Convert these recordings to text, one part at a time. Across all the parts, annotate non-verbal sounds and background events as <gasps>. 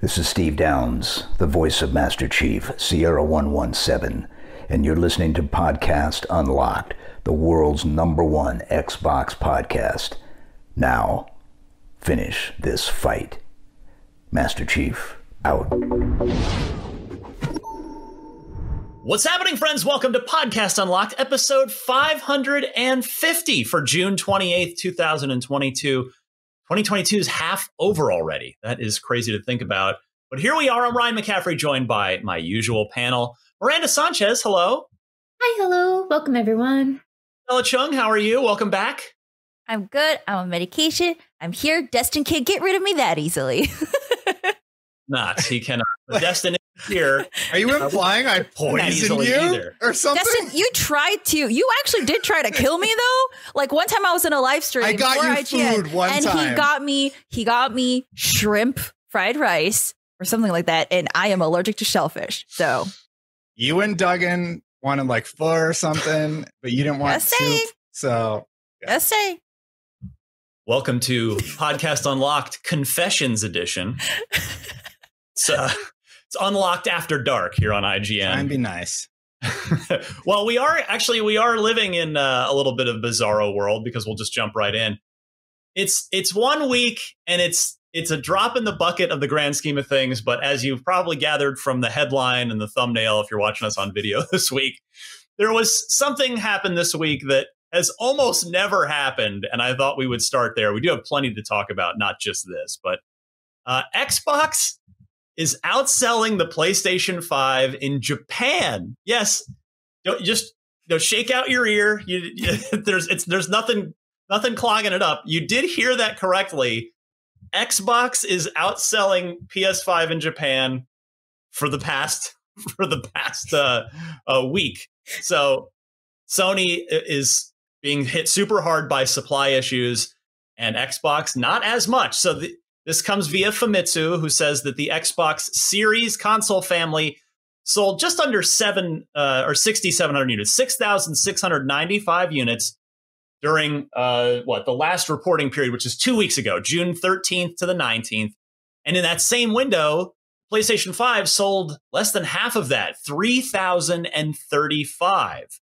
This is Steve Downes, the voice of Master Chief, Sierra 117, and you're listening to Podcast Unlocked, the world's number one Xbox podcast. Now, finish this fight. Master Chief, out. What's happening, friends? Welcome to Podcast Unlocked, episode 550 for June 28th, 2022. 2022 is half over already. That is crazy to think about. But here we are. I'm Ryan McCaffrey, joined by my usual panel. Miranda Sanchez, hello. Hi, hello. Welcome, everyone. Stella Chung, how are you? Welcome back. I'm good. I'm on medication. I'm here. Destin can't get rid of me that easily. <laughs> Not. He cannot. <laughs> Destin here. Are you implying I poisoned you either. or something? Destin, you tried to. You actually did try to kill me <laughs> though. Like one time I was in a live stream. I got you IGN, food one and time. he got me. He got me shrimp fried rice or something like that. And I am allergic to shellfish. So you and Duggan wanted like pho or something, but you didn't want Just saying. soup. So just say. Welcome to Podcast Unlocked Confessions Edition. <laughs> It's, uh, it's unlocked after dark here on IGN. try and be nice. <laughs> well, we are actually we are living in uh, a little bit of bizarro world because we'll just jump right in. It's it's one week and it's it's a drop in the bucket of the grand scheme of things, but as you've probably gathered from the headline and the thumbnail, if you're watching us on video <laughs> this week, there was something happened this week that has almost never happened, and I thought we would start there. We do have plenty to talk about, not just this, but uh, Xbox is outselling the PlayStation 5 in Japan. Yes, don't just you know, shake out your ear. You, you- <laughs> there's it's there's nothing nothing clogging it up. You did hear that correctly. Xbox is outselling PS5 in Japan for the past <laughs> for the past uh, week. So Sony is being hit super hard by supply issues, and Xbox not as much. So the, this comes via Famitsu, who says that the Xbox Series console family sold just under seven uh, or 6,700 units, 6,695 units during uh, what the last reporting period, which is two weeks ago, June 13th to the 19th. And in that same window, PlayStation 5 sold less than half of that, 3,035.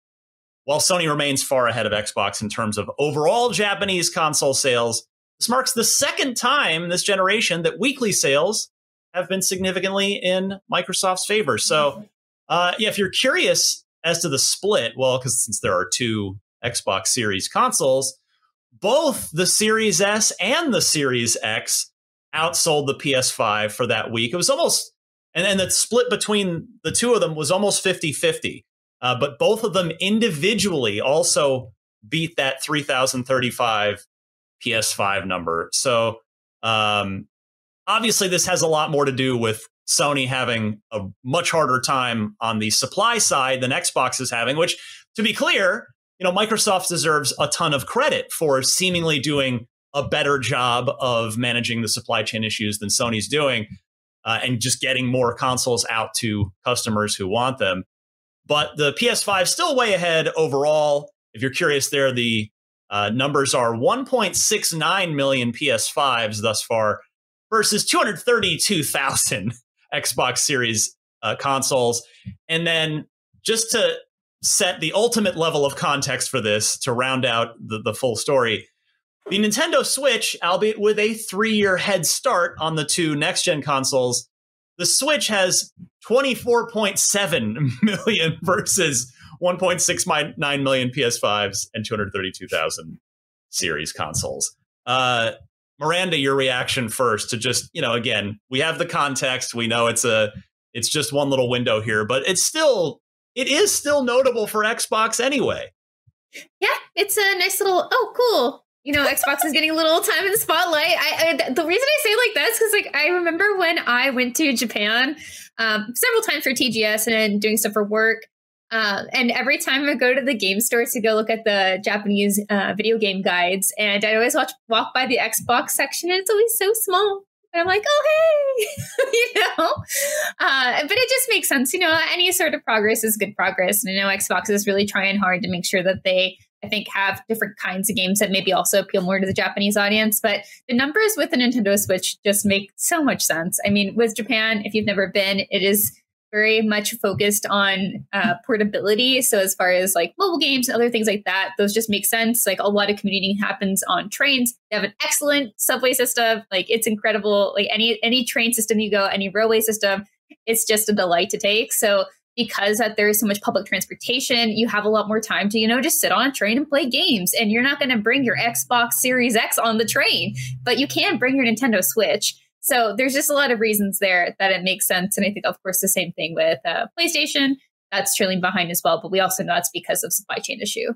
While Sony remains far ahead of Xbox in terms of overall Japanese console sales, this marks the second time in this generation that weekly sales have been significantly in Microsoft's favor. So, uh, yeah, if you're curious as to the split, well, because since there are two Xbox Series consoles, both the Series S and the Series X outsold the PS5 for that week. It was almost, and then the split between the two of them was almost 50 50. Uh, but both of them individually also beat that 3035 PS5 number. So, um, obviously, this has a lot more to do with Sony having a much harder time on the supply side than Xbox is having, which, to be clear, you know, Microsoft deserves a ton of credit for seemingly doing a better job of managing the supply chain issues than Sony's doing uh, and just getting more consoles out to customers who want them. But the PS5 is still way ahead overall. If you're curious, there, the uh, numbers are 1.69 million PS5s thus far versus 232,000 <laughs> Xbox Series uh, consoles. And then just to set the ultimate level of context for this to round out the, the full story, the Nintendo Switch, albeit with a three year head start on the two next gen consoles, the Switch has 24.7 <laughs> million versus 1.69 million PS5s and 232,000 series consoles. Uh, Miranda, your reaction first to just, you know, again, we have the context. We know it's a, it's just one little window here, but it's still, it is still notable for Xbox anyway. Yeah, it's a nice little, oh, cool. You know, Xbox is getting a little time in the spotlight. I, I the reason I say like that is like I remember when I went to Japan um, several times for TGS and doing stuff for work. Uh, and every time I go to the game store to go look at the Japanese uh, video game guides, and I always watch walk by the Xbox section, and it's always so small. And I'm like, oh hey, <laughs> you know. Uh, but it just makes sense, you know. Any sort of progress is good progress, and I know Xbox is really trying hard to make sure that they I think have different kinds of games that maybe also appeal more to the Japanese audience. But the numbers with the Nintendo Switch just make so much sense. I mean, with Japan, if you've never been, it is very much focused on uh, portability. So as far as like mobile games other things like that, those just make sense. Like a lot of commuting happens on trains. They have an excellent subway system. Like it's incredible. Like any any train system you go, any railway system, it's just a delight to take. So because that there is so much public transportation, you have a lot more time to, you know, just sit on a train and play games. And you're not going to bring your Xbox Series X on the train, but you can bring your Nintendo Switch. So there's just a lot of reasons there that it makes sense. And I think, of course, the same thing with uh, PlayStation. That's trailing behind as well. But we also know that's because of supply chain issue.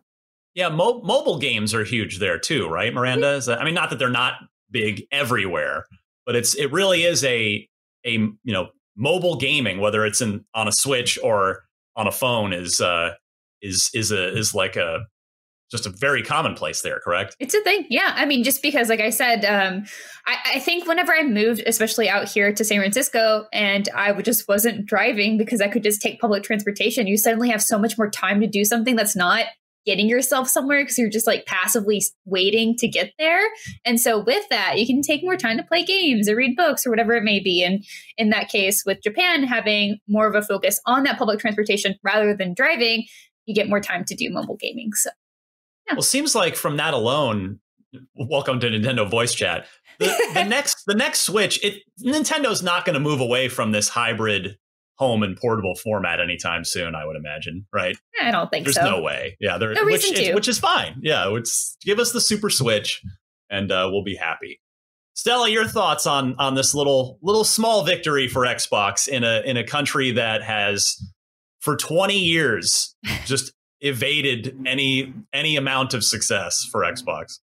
Yeah, mo- mobile games are huge there too, right, Miranda? Is that, I mean, not that they're not big everywhere, but it's it really is a a you know mobile gaming, whether it's in on a Switch or on a phone, is uh, is is a is like a just a very commonplace there, correct? It's a thing. Yeah. I mean, just because, like I said, um, I, I, think whenever I moved, especially out here to San Francisco, and I just wasn't driving because I could just take public transportation, you suddenly have so much more time to do something that's not getting yourself somewhere because you're just like passively waiting to get there. And so with that, you can take more time to play games or read books or whatever it may be. And in that case, with Japan having more of a focus on that public transportation rather than driving, you get more time to do mobile gaming. So well, seems like from that alone, welcome to Nintendo Voice Chat. The, the <laughs> next the next Switch, it Nintendo's not going to move away from this hybrid home and portable format anytime soon. I would imagine, right? I don't think There's so. no way. Yeah, there, no which, reason to. which is fine. Yeah, it's give us the Super Switch, and uh, we'll be happy. Stella, your thoughts on on this little little small victory for Xbox in a in a country that has for 20 years just evaded any any amount of success for Xbox.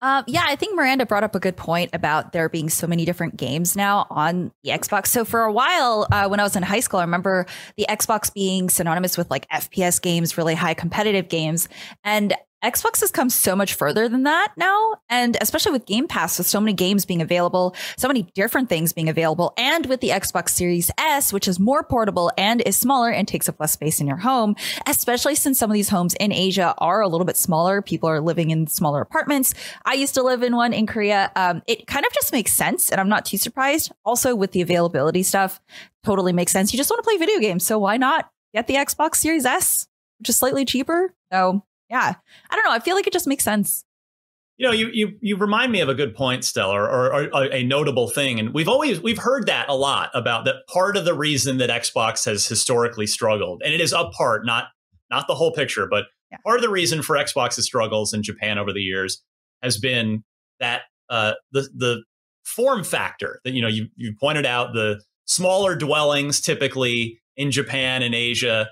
Um, yeah, I think Miranda brought up a good point about there being so many different games now on the Xbox. So for a while, uh, when I was in high school, I remember the Xbox being synonymous with like FPS games, really high competitive games, and Xbox has come so much further than that now. And especially with Game Pass, with so many games being available, so many different things being available, and with the Xbox Series S, which is more portable and is smaller and takes up less space in your home, especially since some of these homes in Asia are a little bit smaller. People are living in smaller apartments. I used to live in one in Korea. Um, it kind of just makes sense. And I'm not too surprised. Also, with the availability stuff, totally makes sense. You just want to play video games. So why not get the Xbox Series S, which is slightly cheaper? So yeah. I don't know. I feel like it just makes sense. You know, you you you remind me of a good point, Stella, or, or, or, a notable thing, and we've always we've heard that a lot about that. Part of the reason that Xbox has historically struggled, and it is a part, not not the whole picture, but yeah. part of the reason for Xbox's struggles in Japan over the years has been that uh, the the form factor that you know you you pointed out the smaller dwellings typically in Japan and Asia.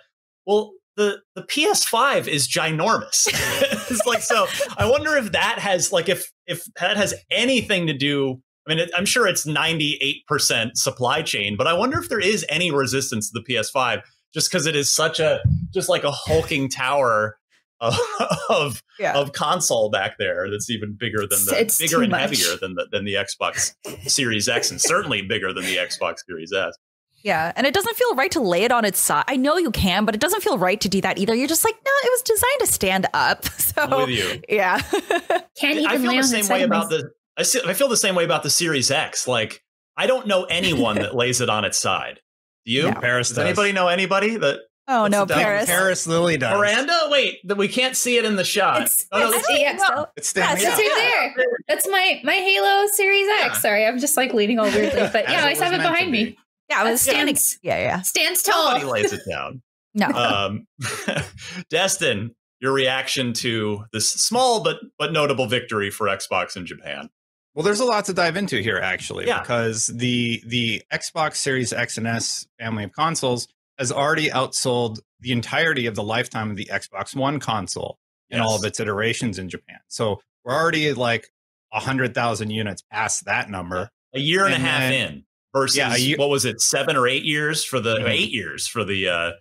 Well, the the PS5 is ginormous. <laughs> it's like so. I wonder if that has like if if that has anything to do I mean, it, I'm sure it's 98% supply chain, but I wonder if there is any resistance to the PS5 just because it is such a just like a hulking tower of <laughs> of, Yeah. of console back there that's even bigger than the It's bigger and much. heavier than the than the Xbox Series X and certainly bigger than the Xbox Series S. Yeah, and it doesn't feel right to lay it on its side. I know you can, but it doesn't feel right to do that either. You're just like, no, it was designed to stand up. <laughs> So I'm with you. yeah, <laughs> Can't even I feel lay the on same way about myself. the I, feel the same way about the Series X. Like I don't know anyone that <laughs> lays it on its side. Do you? No. Paris Does does. anybody know anybody that oh What's no, Paris. Paris Lilly does. Miranda? Wait, that we can't see it in the shot. It's, oh, no, it's, that's- yeah, So- It's standing Yeah, That's up. right there. That's my my Halo Series X. Sorry, I'm just like leaning all weirdly, but yeah, I was have it meant to behind be. me. Yeah, I was That standing. stands- Yeah, yeah. Stands tall. Nobody <laughs> lays it down. No, um, <laughs> Destin, your reaction to this small but but notable victory for Xbox in Japan? Well, there's a lot to dive into here, actually, Yeah. because the the Xbox Series X and S family of consoles has already outsold the entirety of the lifetime of the Xbox One console in all of its iterations in Japan. So we're already like hundred thousand units past that number. A year and, And a half then- in versus Yeah, year- what was it? Seven or eight years for the Mhm. eight years for the uh,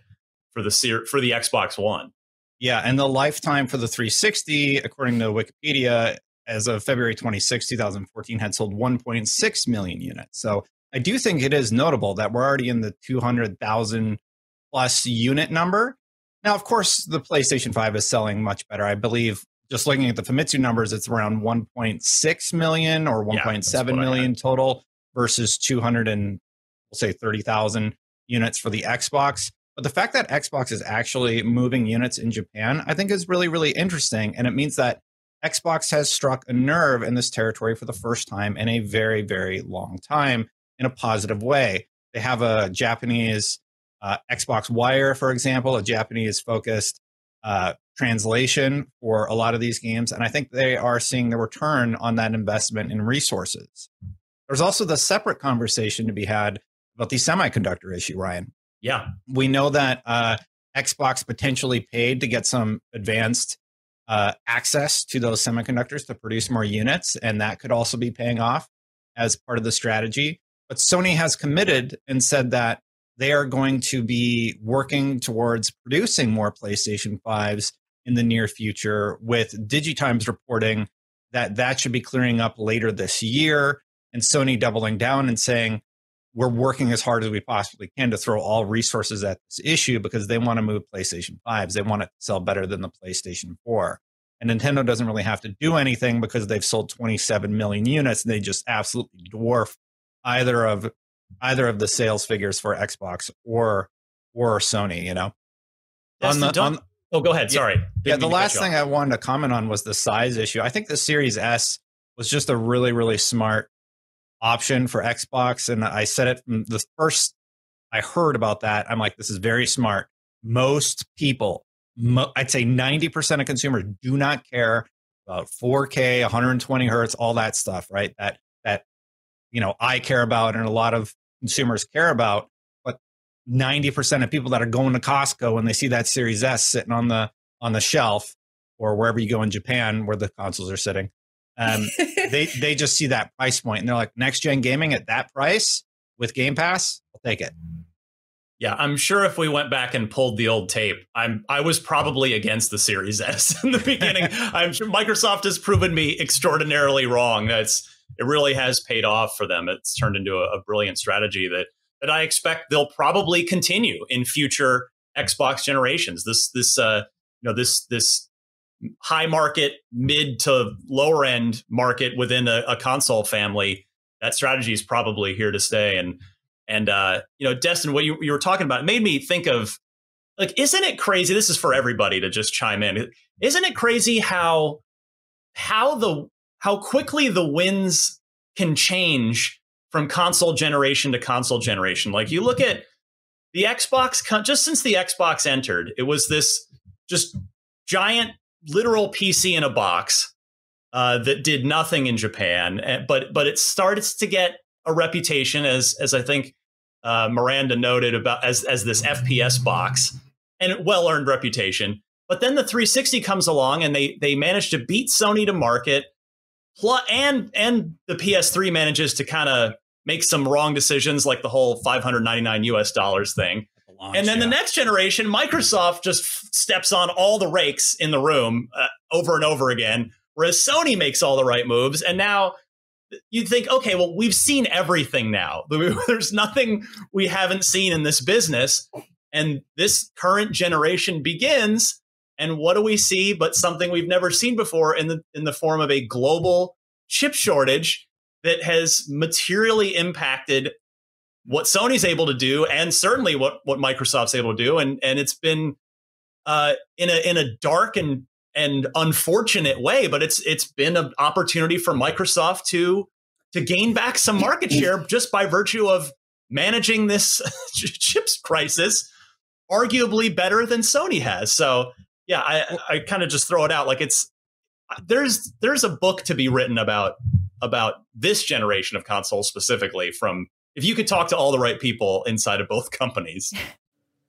for the for the Xbox One. Yeah, and the lifetime for the 360, according to Wikipedia, as of February 26, 2014, had sold 1.6 million units. So I do think it is notable that we're already in the 200,000 plus unit number. Now, of course, the PlayStation 5 is selling much better. I believe just looking at the Famitsu numbers, it's around 1.6 million or Yeah, that's 1.7 what I million total versus 200 and we'll say 30,000 units for the Xbox. But the fact that Xbox is actually moving units in Japan, I think is really, really interesting. And it means that Xbox has struck a nerve in this territory for the first time in a very, very long time in a positive way. They have a Japanese uh, Xbox Wire, for example, a Japanese focused uh, translation for a lot of these games. And I think they are seeing the return on that investment in resources. There's also the separate conversation to be had about the semiconductor issue, Ryan. Yeah, we know that uh, Xbox potentially paid to get some advanced uh, access to those semiconductors to produce more units, and that could also be paying off as part of the strategy. But Sony has committed and said that they are going to be working towards producing more PlayStation 5s in the near future, with Digitimes reporting that that should be clearing up later this year, and Sony doubling down and saying, we're working as hard as we possibly can to throw all resources at this issue because they want to move PlayStation 5s. They want it to sell better than the PlayStation 4. And Nintendo doesn't really have to do anything because they've sold 27 million units and they just absolutely dwarf either of either of the sales figures for Xbox or or Sony, you know. On the, on, Oh, go ahead. Sorry. yeah, Didn't the mean to cut last thing. I wanted to comment on was the size issue. I think the Series S was just a really, really smart option for Xbox. And I said it from the first I heard about that. I'm like, this is very smart. Most people, mo- I'd say 90% of consumers do not care about 4K, 120 hertz, all that stuff, right? That, that, you know, I care about and a lot of consumers care about. But 90% of people that are going to Costco when they see that Series S sitting on the, on the shelf or wherever you go in Japan where the consoles are sitting, um, <laughs> they they just see that price point and they're like, next gen gaming at that price with Game Pass, I'll take it. Yeah, I'm sure if we went back and pulled the old tape, I'm I was probably against the Series S <laughs> in the beginning. <laughs> I'm sure Microsoft has proven me extraordinarily wrong. It's it really has paid off for them. It's turned into a, a brilliant strategy that that I expect they'll probably continue in future Xbox generations. This this uh you know this this high market, mid to lower end market within a, a console family. That strategy is probably here to stay. And and uh, you know, Destin, what you, you were talking about made me think of like, isn't it crazy? This is for everybody to just chime in. Isn't it crazy how how the how quickly the winds can change from console generation to console generation? Like you look at the Xbox, just since the Xbox entered, it was this just giant literal PC in a box uh, that did nothing in Japan, eh, but but it starts to get a reputation as as I think uh, Miranda noted about as as this FPS box and well earned reputation. But then the 360 comes along and they they managed to beat Sony to market, Plus, and and the PS3 manages to kind of make some wrong decisions, like the whole 599 US dollars thing. Launch, and then the next generation, Microsoft just f- steps on all the rakes in the room uh, over and over again, whereas Sony makes all the right moves. And now you'd think, okay, well, we've seen everything now. <laughs> There's nothing we haven't seen in this business. And this current generation begins. And what do we see but something we've never seen before in the in the form of a global chip shortage that has materially impacted what Sony's able to do, and certainly what what Microsoft's able to do, and and it's been uh, in a in a dark and and unfortunate way, but it's it's been an opportunity for Microsoft to to gain back some market share just by virtue of managing this <laughs> chips crisis, arguably better than Sony has. So yeah, I I kind of just throw it out. Like it's there's there's a book to be written about about this generation of consoles specifically from if you could talk to all the right people inside of both companies. <laughs>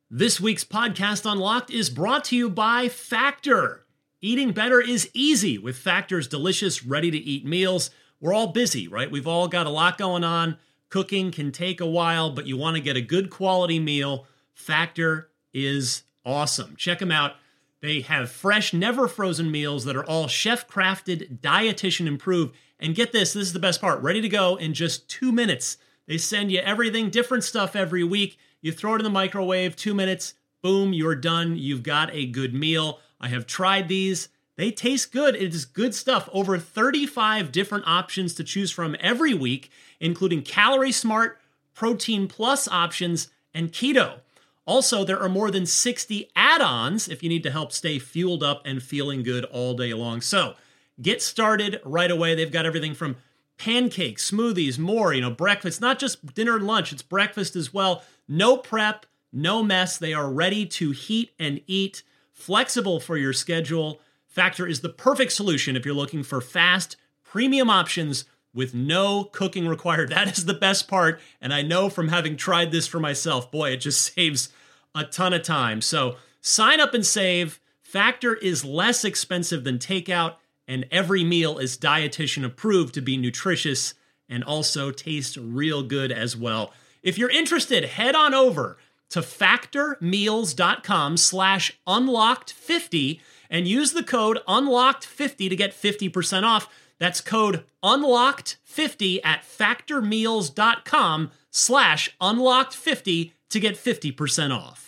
This week's podcast Unlocked is brought to you by Factor. Eating better is easy with Factor's delicious, ready to eat meals. We're all busy, right? We've all got a lot going on. Cooking can take a while, but you want to get a good quality meal. Factor is awesome. Check them out. They have fresh, never frozen meals that are all chef crafted, dietitian improved. And get this this is the best part ready to go in just two minutes. They send you everything, different stuff every week. You throw it in the microwave, two minutes, boom, you're done. You've got a good meal. I have tried these. They taste good. It is good stuff. Over 35 different options to choose from every week, including Calorie Smart, Protein Plus options, and Keto. Also, there are more than 60 add ons if you need to help stay fueled up and feeling good all day long. So get started right away. They've got everything from pancakes, smoothies, more, you know, breakfast, not just dinner and lunch, it's breakfast as well. No prep, no mess. They are ready to heat and eat, flexible for your schedule. Factor is the perfect solution if you're looking for fast, premium options with no cooking required. <laughs> That is the best part. And I know from having tried this for myself, boy, it just <laughs> saves a ton of time. So sign up and save. Factor is less expensive than takeout, and every meal is dietitian approved to be nutritious and also taste real good as well. If you're interested, head on over to factormeals.com slash unlocked50 and use the code unlocked50 to get 50% off. That's code unlocked50 at factormeals.com slash unlocked50 to get 50% off.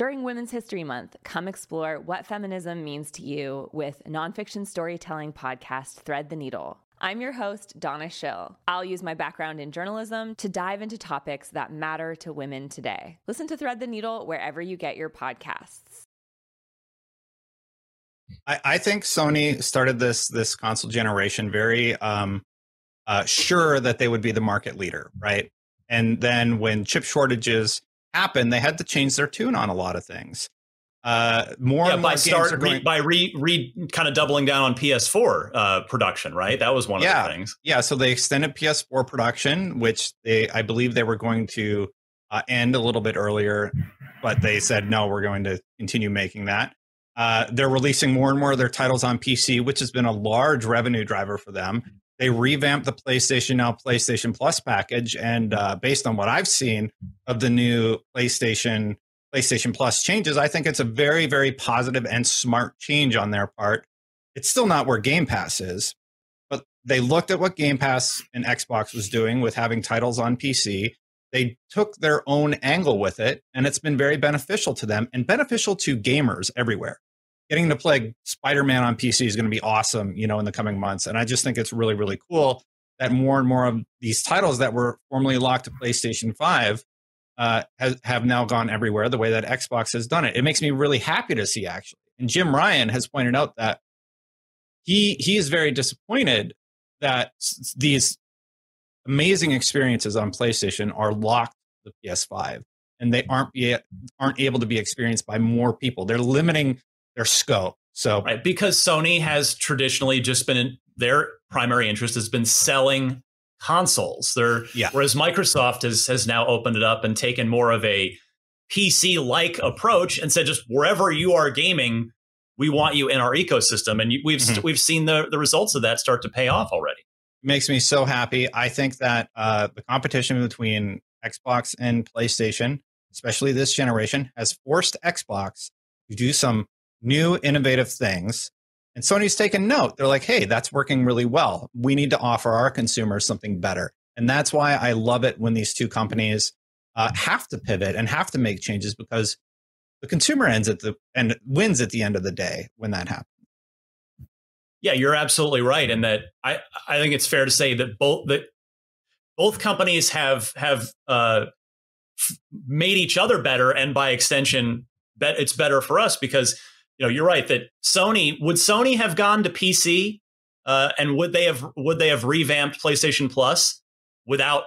During Women's History Month, come explore what feminism means to you with nonfiction storytelling podcast Thread the Needle. I'm your host, Donna Schill. I'll use my background in journalism to dive into topics that matter to women today. Listen to Thread the Needle wherever you get your podcasts. I, I think Sony started this this console generation very um, uh, sure that they would be the market leader, right? And then when chip shortages happened, they had to change their tune on a lot of things. Uh, more yeah, and more by games start going, re, by re re kind of doubling down on PS4 uh, production, right? That was one Yeah. of the things. Yeah, so they extended PS4 production, which they I believe they were going to uh, end a little bit earlier, but they said no, we're going to continue making that. Uh, they're releasing more and more of their titles on PC, which has been a large revenue driver for them. They revamped the PlayStation Now PlayStation Plus package, and uh, based on what I've seen of the new PlayStation PlayStation Plus changes, I think it's a very very positive and smart change on their part. It's still not where Game Pass is, but they looked at what Game Pass and Xbox was doing with having titles on PC. They took their own angle with it, and it's been very beneficial to them and beneficial to gamers everywhere. Getting to play Spider Man on PC is going to be awesome, you know, in the coming months. And I just think it's really, really cool that more and more of these titles that were formerly locked to PlayStation 5 uh, has, have now gone everywhere the way that Xbox has done it. It makes me really happy to see, actually. And Jim Ryan has pointed out that he he is very disappointed that these amazing experiences on PlayStation are locked to the PS5 and they aren't be, aren't able to be experienced by more people. They're limiting their scope. So Right, because Sony has traditionally just been in, their primary interest has been selling consoles. They're Yeah. whereas Microsoft has has now opened it up and taken more of a PC like approach and said just wherever you are gaming, we want you in our ecosystem, and we've mm-hmm. we've seen the the results of that start to pay off already. Makes me so happy. I think that uh, the competition between Xbox and PlayStation, especially this generation, has forced Xbox to do some new innovative things. And Sony's taken note. They're like, hey, that's working really well. We need to offer our consumers something better. And that's why I love it when these two companies uh, have to pivot and have to make changes because the consumer ends at the and wins at the end of the day when that happens. Yeah, you're absolutely right, and that I I think it's fair to say that both that both companies have have uh, made each other better, and by extension, bet it's better for us because you know you're right that Sony would Sony have gone to PC, uh, and would they have would they have revamped PlayStation Plus without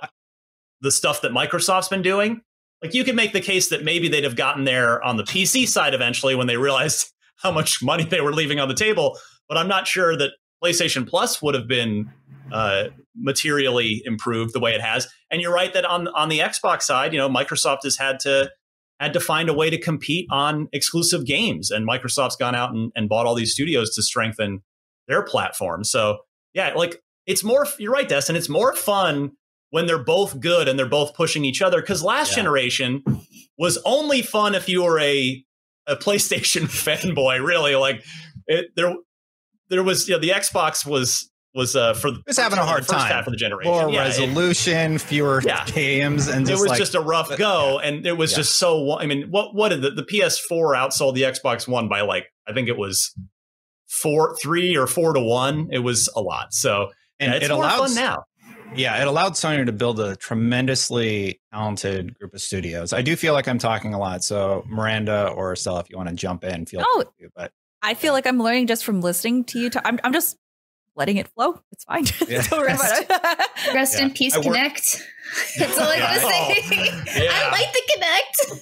the stuff that Microsoft's been doing? Like you could make the case that maybe they'd have gotten there on the PC side eventually when they realized <laughs> how much money they were leaving on the table. But I'm not sure that PlayStation Plus would have been uh, materially improved the way it has. And you're right that on on the Xbox side, you know, Microsoft has had to had to find a way to compete on exclusive games, and Microsoft's gone out and, and bought all these studios to strengthen their platform. So yeah, like it's more. You're right, Destin. It's more fun when they're both good and they're both pushing each other. Because last yeah. generation was only fun if you were a a <laughs> PlayStation fanboy. Really, like it, there there was you know the Xbox was was uh for was having a hard time half of the generation. More yeah, resolution, it, fewer yeah. games, and it was like, just a rough go, yeah. and it was just so. I mean, what what did the, the PS4 outsold the Xbox One by like I think it was four, three or four to one. It was a lot. So and it's it more allows, fun now. Yeah, it allowed Sony to build a tremendously talented group of studios. I do feel like I'm talking a lot, so Miranda or Stella, if you want to jump in, feel oh, free. But I feel like I'm learning just from listening to you. Talk. I'm, I'm just letting it flow. It's fine. <laughs> Yeah. rest, <laughs> rest yeah. in peace, Kinect. <laughs> That's all I gotta say. Yeah. I like the Kinect.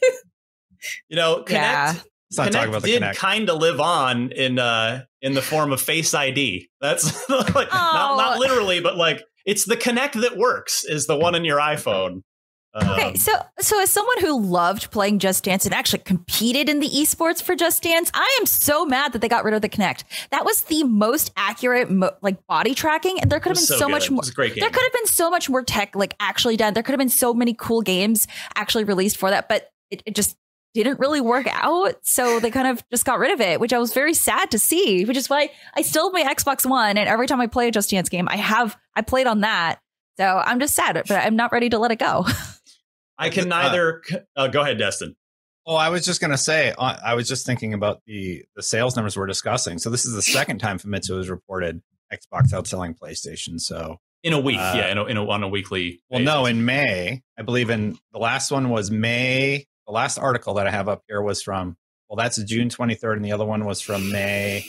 you know, Kinect. Yeah. Kinect did kind of live on in uh in the form of Face ID. That's like, oh. not not literally, but like it's the Kinect that works is the one in your iPhone. Um, okay, so so as someone who loved playing Just Dance and actually competed in the esports for Just Dance, I am so mad that they got rid of the Kinect. That was the most accurate mo- like body tracking, and there could have been so, so much more. There could have been so much more tech like actually done. There could have been so many cool games actually released for that, but it, it just didn't really work out. So they kind of just got rid of it, which I was very sad to see, which is why I still have my Xbox One. And every time I play a Just Dance game, I have, I played on that. So I'm just sad, but I'm not ready to let it go. <laughs> I can neither. Uh, go ahead, Destin. Oh, I was just going to say, uh, I was just thinking about the the sales numbers we're discussing. So this is the second time Famitsu has reported Xbox outselling PlayStation. So in a week, uh, yeah, in a, in a, on a weekly. Well, basis. no, in May, I believe in the last one was May. The last article that I have up here was from well, that's June 23rd, and the other one was from May.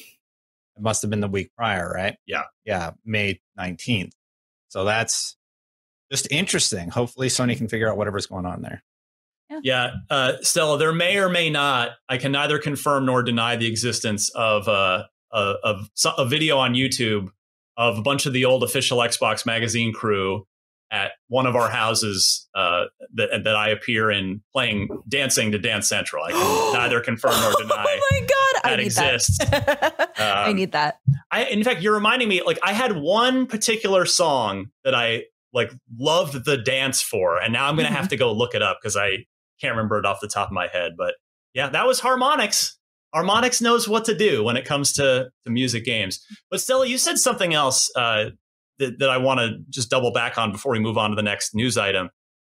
It must have been the week prior, right? Yeah, yeah, May 19th. So that's just interesting. Hopefully, Sony can figure out whatever's going on there. Yeah, yeah. Uh, Stella, there may or may not. I can neither confirm nor deny the existence of uh, a, of a video on YouTube of a bunch of the old official Xbox magazine crew at one of our houses uh, that that I appear in playing dancing to Dance Central. I can <gasps> neither confirm nor deny. oh my god, that <laughs> I exists. That. um, I need that. I, in fact, you're reminding me. Like I had one particular song that I like loved the dance for, and now I'm gonna mm-hmm. have to go look it up because I can't remember it off the top of my head. But yeah, that was Harmonix. Harmonix knows what to do when it comes to, to music games. But Stella, you said something else uh, that, that I want to just double back on before we move on to the next news item.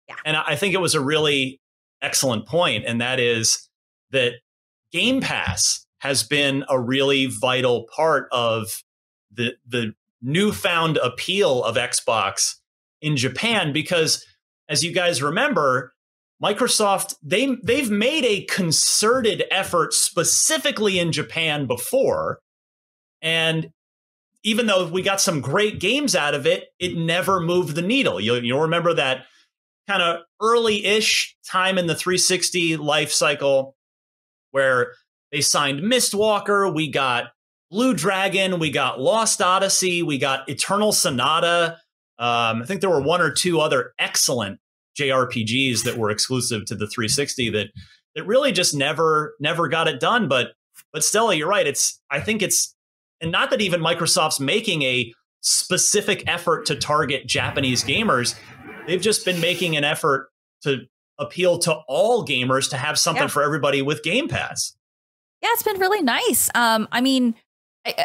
Yeah. And I think it was a really excellent point, and that is that Game Pass has been a really vital part of the the newfound appeal of Xbox in Japan because as you guys remember, Microsoft they they've made a concerted effort specifically in Japan before and even though we got some great games out of it, it never moved the needle. You'll, you'll remember that kind of early-ish time in the 360 life cycle where they signed Mistwalker, we got Blue Dragon, we got Lost Odyssey, we got Eternal Sonata, um, I think there were one or two other excellent JRPGs that were exclusive to the 360 that that really just never never got it done. But But Stella, you're right. It's I think it's and not that even Microsoft's making a specific effort to target Japanese gamers. They've just been making an effort to appeal to all gamers to have something Yeah. for everybody with Game Pass. Yeah, it's been really nice. Um, I mean,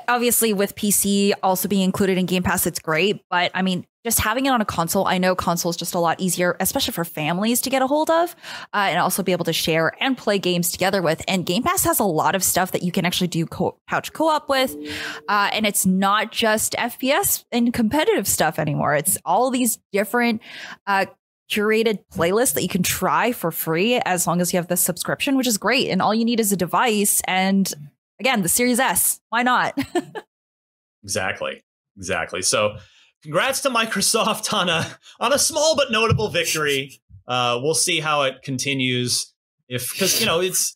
obviously with PC also being included in Game Pass, it's great. But I mean, just having it on a console, I know console is just a lot easier, especially for families to get a hold of, uh, and also be able to share and play games together with. And Game Pass has a lot of stuff that you can actually do co- couch co-op with, uh, and it's not just FPS and competitive stuff anymore. It's all these different. Uh, curated playlists that you can try for free as long as you have the subscription, which is great. And all you need is a device and again, the Series S. Why not? <laughs> Exactly. Exactly. So congrats to Microsoft on a on a small but notable victory. Uh, we'll see how it continues. If because you know it's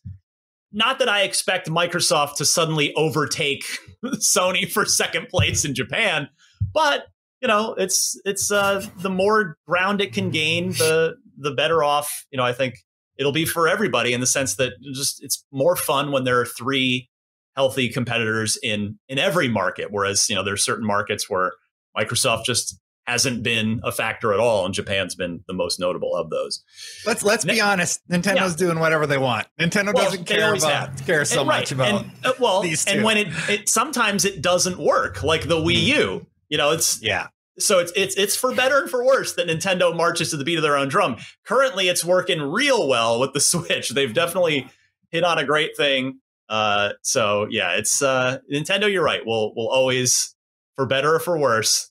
not that I expect Microsoft to suddenly overtake <laughs> Sony for second place in Japan, but you know it's it's uh, the more ground it can gain, the the better off. You know, I think it'll be for everybody in the sense that just it's more fun when there are three healthy competitors in in every market whereas you know there's certain markets where microsoft just hasn't been a factor at all and japan's been the most notable of those Let's let's be honest. Nintendo's doing whatever they want. Nintendo Well, doesn't care about have. care so And- much about and, uh, well these and when it, it sometimes it doesn't work like the wii u you know it's yeah. so it's it's it's for better and for worse that Nintendo marches to the beat of their own drum. Currently, it's working real well with the <laughs> Switch. They've definitely hit on a great thing. Uh, so yeah, it's uh, Nintendo. You're right. We'll we'll always, for better or for worse,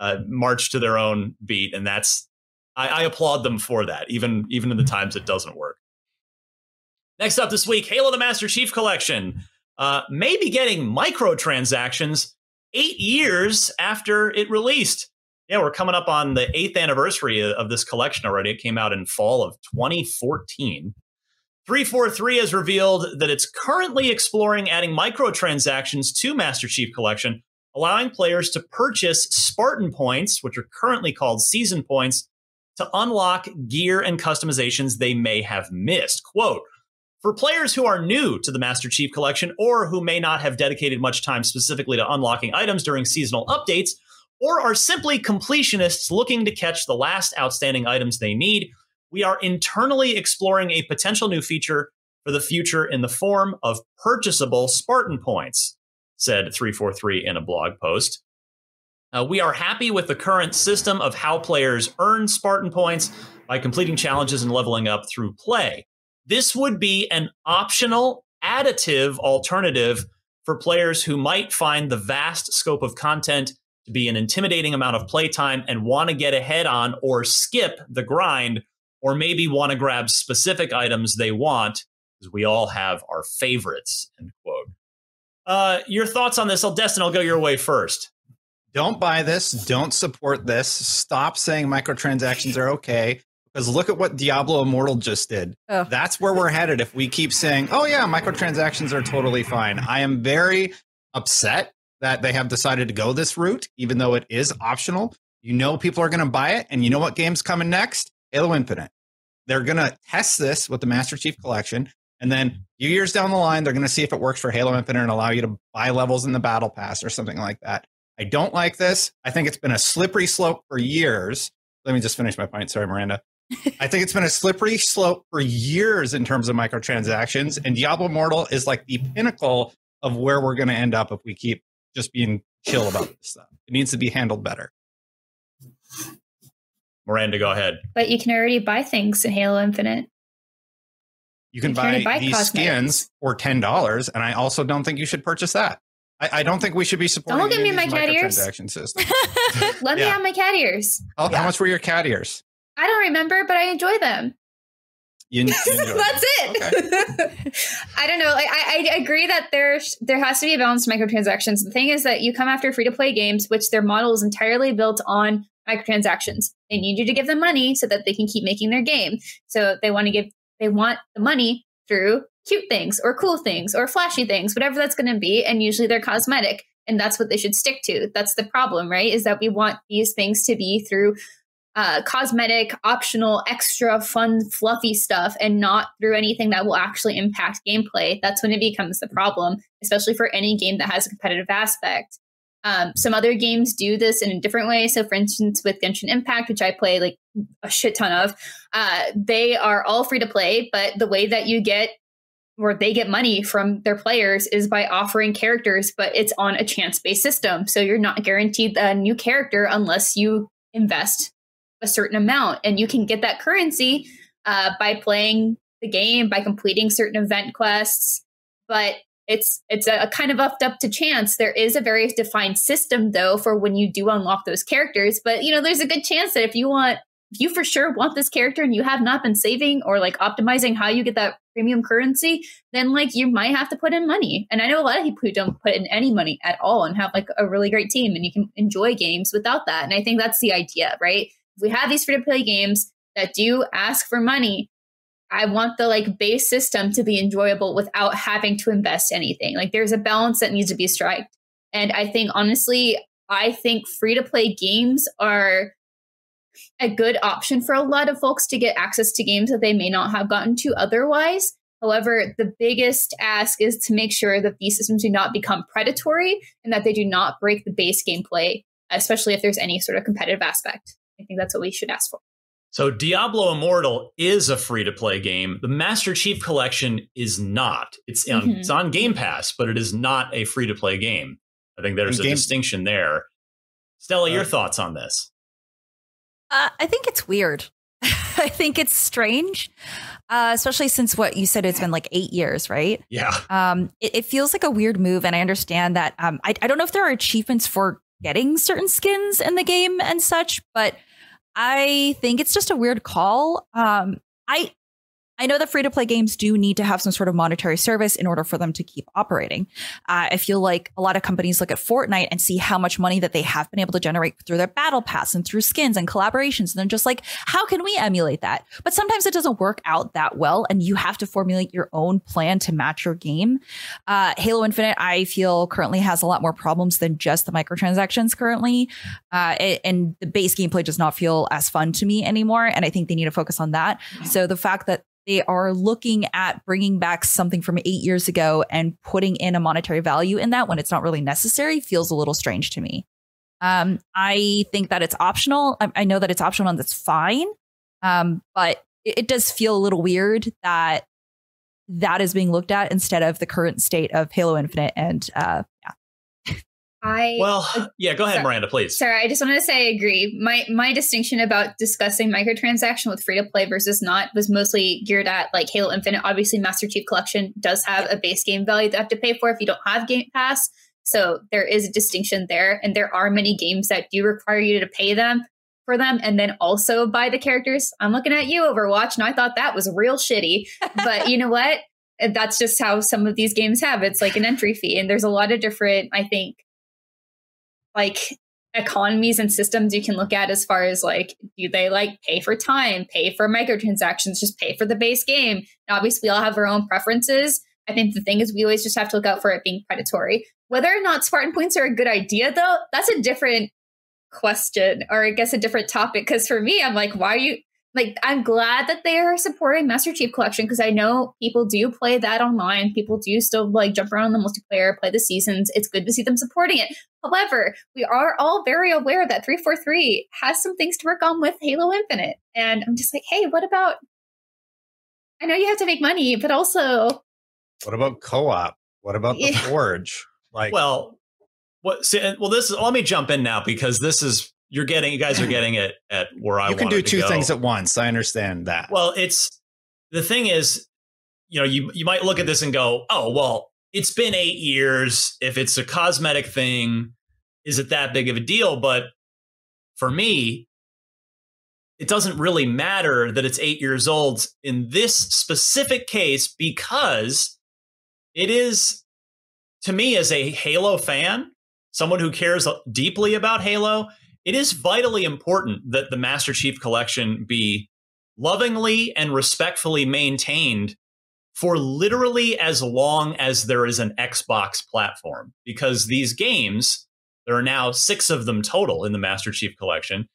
uh, march to their own beat, and that's I, I applaud them for that. Even even in the times it doesn't work. Next up this week, Halo: The Master Chief Collection uh, may be getting microtransactions eight years after it released. Yeah, we're coming up on the eighth anniversary of this collection already. It came out in fall of 2014. 343 has revealed that it's currently exploring adding microtransactions to Master Chief Collection, allowing players to purchase Spartan points, which are currently called season points, to unlock gear and customizations they may have missed. Quote, for players who are new to the Master Chief Collection or who may not have dedicated much time specifically to unlocking items during seasonal updates, or are simply completionists looking to catch the last outstanding items they need, we are internally exploring a potential new feature for the future in the form of purchasable Spartan points, said 343 in a blog post. Uh, we are happy with the current system of how players earn Spartan points by completing challenges and leveling up through play. This would be an optional, additive alternative for players who might find the vast scope of content to be an intimidating amount of playtime and want to get ahead on or skip the grind, or maybe want to grab specific items they want, because we all have our favorites. End quote. Uh, your thoughts on this? I'll Destin, I'll go your way first. Don't buy this. Don't support this. Stop saying microtransactions are okay. Because look at what Diablo Immortal just did. Ugh. That's where we're headed if we keep saying, oh, yeah, microtransactions are totally fine. I am very upset that they have decided to go this route, even though it is optional. You know, people are going to buy it. And you know what game's coming next? Halo Infinite. They're going to test this with the Master Chief Collection. And then a few years down the line, they're going to see if it works for Halo Infinite and allow you to buy levels in the Battle Pass or something like that. I don't like this. I think it's been a slippery slope for years. Let me just finish my point. Sorry, Miranda. <laughs> I think it's been a slippery slope for years in terms of microtransactions, and Diablo Immortal is like the pinnacle of where we're going to end up if we keep just being chill about this stuff. It needs to be handled better. Miranda, go ahead. But you can already buy things in Halo Infinite. You can You can buy, buy these cosmetics. skins for ten dollars, and I also don't think you should purchase that. I, I don't think we should be supporting Don't give me my cat ears. microtransaction <laughs> systems. Let me have my cat ears. Oh, how, Yeah. how much were your cat ears? I don't remember, but I enjoy them. <laughs> You, you enjoyed them. That's it. <laughs> I don't know. Like, I, I agree that there's there has to be a balance to microtransactions. The thing is that you come after free to play games, which their model is entirely built on microtransactions. They need you to give them money so that they can keep making their game. So they want to give they want the money through cute things or cool things or flashy things, whatever that's going to be. And usually they're cosmetic, and that's what they should stick to. That's the problem, right? Is that we want these things to be through uh, cosmetic, optional, extra fun, fluffy stuff and not through anything that will actually impact gameplay, that's when it becomes the problem, especially for any game that has a competitive aspect. Um, some other games do this in a different way. So, for instance, with Genshin Impact, which I play like a shit ton of, uh, they are all free to play, but the way that you get or they get money from their players is by offering characters, but it's on a chance based system. So, you're not guaranteed a new character unless you invest a certain amount. And you can get that currency uh, by playing the game, by completing certain event quests. But it's it's a, a kind of left up to chance. There is a very defined system though for when you do unlock those characters. But you know, there's a good chance that if you want if you for sure want this character and you have not been saving or like optimizing how you get that premium currency, then like you might have to put in money. And I know a lot of people who don't put in any money at all and have like a really great team and you can enjoy games without that. And I think that's the idea, right? If we have these free to play games that do ask for money, I want the like base system to be enjoyable without having to invest anything. Like there's a balance that needs to be struck. And I think honestly, I think free to play games are a good option for a lot of folks to get access to games that they may not have gotten to otherwise. However, the biggest ask is to make sure that these systems do not become predatory and that they do not break the base gameplay, especially if there's any sort of competitive aspect. I think that's what we should ask for. So Diablo Immortal is a free to play game. The Master Chief Collection is not. It's on, mm-hmm. it's on Game Pass, but it is not a free to play game. I think there's a game- distinction there. Stella, uh, your thoughts on this? Uh, I think it's weird. <laughs> I think it's strange, uh, especially since what you said it's been like eight years, right? Yeah. Um, it, it feels like a weird move, and I understand that. Um, I, I don't know if there are achievements for getting certain skins in the game and such, but I think it's just a weird call. Um, I I know that free to play games do need to have some sort of monetary service in order for them to keep operating. Uh, I feel like a lot of companies look at Fortnite and see how much money that they have been able to generate through their battle pass and through skins and collaborations. And they're just like, how can we emulate that? But sometimes it doesn't work out that well. And you have to formulate your own plan to match your game. Uh, Halo Infinite, I feel currently has a lot more problems than just the microtransactions currently. Uh, it, and the base gameplay does not feel as fun to me anymore. And I think they need to focus on that. So the fact that they are looking at bringing back something from eight years ago and putting in a monetary value in that when it's not really necessary feels a little strange to me. Um, I think that it's optional. I, I, know that it's optional and that's fine. Um, but it, it does feel a little weird that that is being looked at instead of the current state of Halo Infinite and uh, yeah. I well, <sighs> yeah. Go ahead, sorry, Miranda, please. Sorry, I just wanted to say I agree. My my distinction about discussing microtransaction with free to play versus not was mostly geared at like Halo Infinite. Obviously, Master Chief Collection does have a base game value that you have to pay for if you don't have Game Pass. So there is a distinction there, and there are many games that do require you to pay them for them and then also buy the characters. I'm looking at you, Overwatch, and I thought that was real shitty. But you know what? That's just how some of these games have. It's like an entry fee, and there's a lot of different, I think, like economies and systems you can look at as far as like do they like pay for time pay for microtransactions just pay for the base game? And obviously we all have our own preferences. I think the thing is we always just have to look out for it being predatory. Whether or not spartan points are a good idea though that's a different question or i guess a different topic because for me i'm like why are you like I'm glad that they are supporting Master Chief Collection because I know people do play that online. People do still like jump around on the multiplayer, play the seasons. It's good to see them supporting it. However, we are all very aware that 343 has some things to work on with Halo Infinite. And I'm just like, hey, what about I know you have to make money, but also What about co-op? What about the yeah. Forge? Like Well, what see, well this is let me jump in now because this is you're getting you guys are getting it at where I you can do two things at once. I understand that. Well, it's the thing is, you know, you you might look at this and go, oh, well, it's been eight years. If it's a cosmetic thing, is it that big of a deal? But for me, it doesn't really matter that it's eight years old in this specific case because it is, to me, as a Halo fan, someone who cares deeply about Halo, it is vitally important that the Master Chief Collection be lovingly and respectfully maintained for literally as long as there is an Xbox platform. Because these games, there are now six of them total in the Master Chief Collection.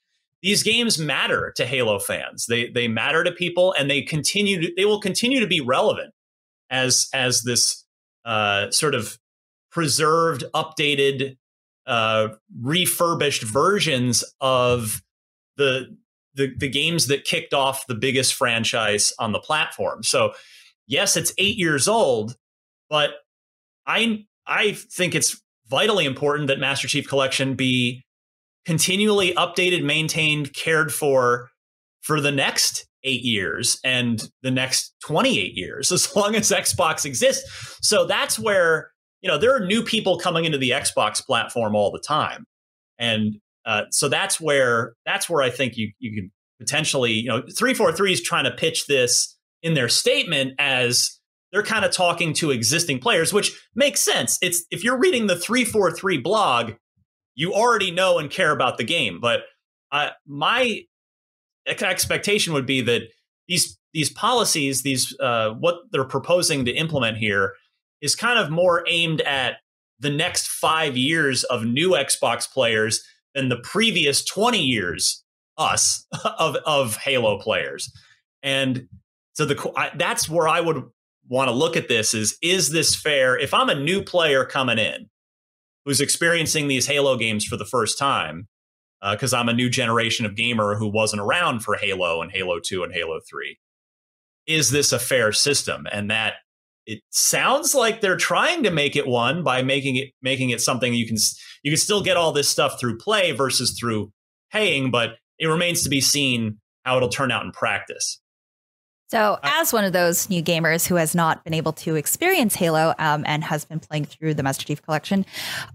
these games matter to Halo fans. They they matter to people, and they continue to, they will continue to be relevant as as this uh, sort of preserved, updated, uh, refurbished versions of the, the the games that kicked off the biggest franchise on the platform. So, yes, it's eight years old, but I I think it's vitally important that Master Chief Collection be continually updated, maintained, cared for for the next eight years and the next 28 years, <laughs> as long as Xbox exists. So that's where, you know, there are new people coming into the Xbox platform all the time. And uh, so that's where that's where I think you you can potentially, you know, 343 is trying to pitch this in their statement as they're kind of talking to existing players, which makes sense. It's if you're reading the 343 blog, you already know and care about the game. But uh, my expectation would be that these these policies, these uh, what they're proposing to implement here, is kind of more aimed at the next five years of new Xbox players than the previous twenty years us <laughs> of of Halo players. And so the I, that's where I would want to look at this is is this fair? If I'm a new player coming in who's experiencing these Halo games for the first time, because uh, I'm a new generation of gamer who wasn't around for Halo and Halo 2 and Halo 3. Is this a fair system? And that it sounds like they're trying to make it one by making it making it something you can you can still get all this stuff through play versus through paying, but it remains to be seen how it'll turn out in practice. So, as one of those new gamers who has not been able to experience Halo um, and has been playing through the Master Chief Collection,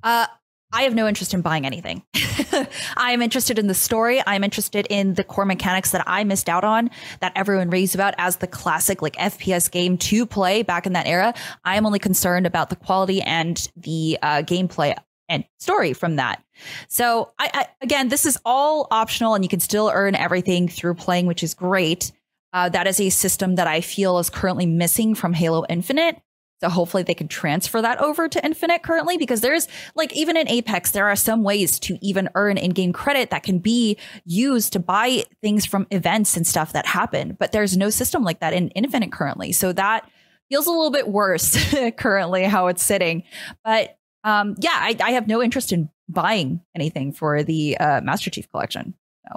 uh, I have no interest in buying anything. <laughs> I am interested in the story. I'm interested in the core mechanics that I missed out on that everyone raves about as the classic like FPS game to play back in that era. I am only concerned about the quality and the uh, gameplay and story from that. So, I, I, again, this is all optional, and you can still earn everything through playing, which is great. Uh, that is a system that I feel is currently missing from Halo Infinite. So hopefully they can transfer that over to Infinite currently because there's like even in Apex, there are some ways to even earn in-game credit that can be used to buy things from events and stuff that happen. But there's no system like that in Infinite currently. So that feels a little bit worse <laughs> currently how it's sitting. But um, yeah, I, I, have no interest in buying anything for the uh, Master Chief collection.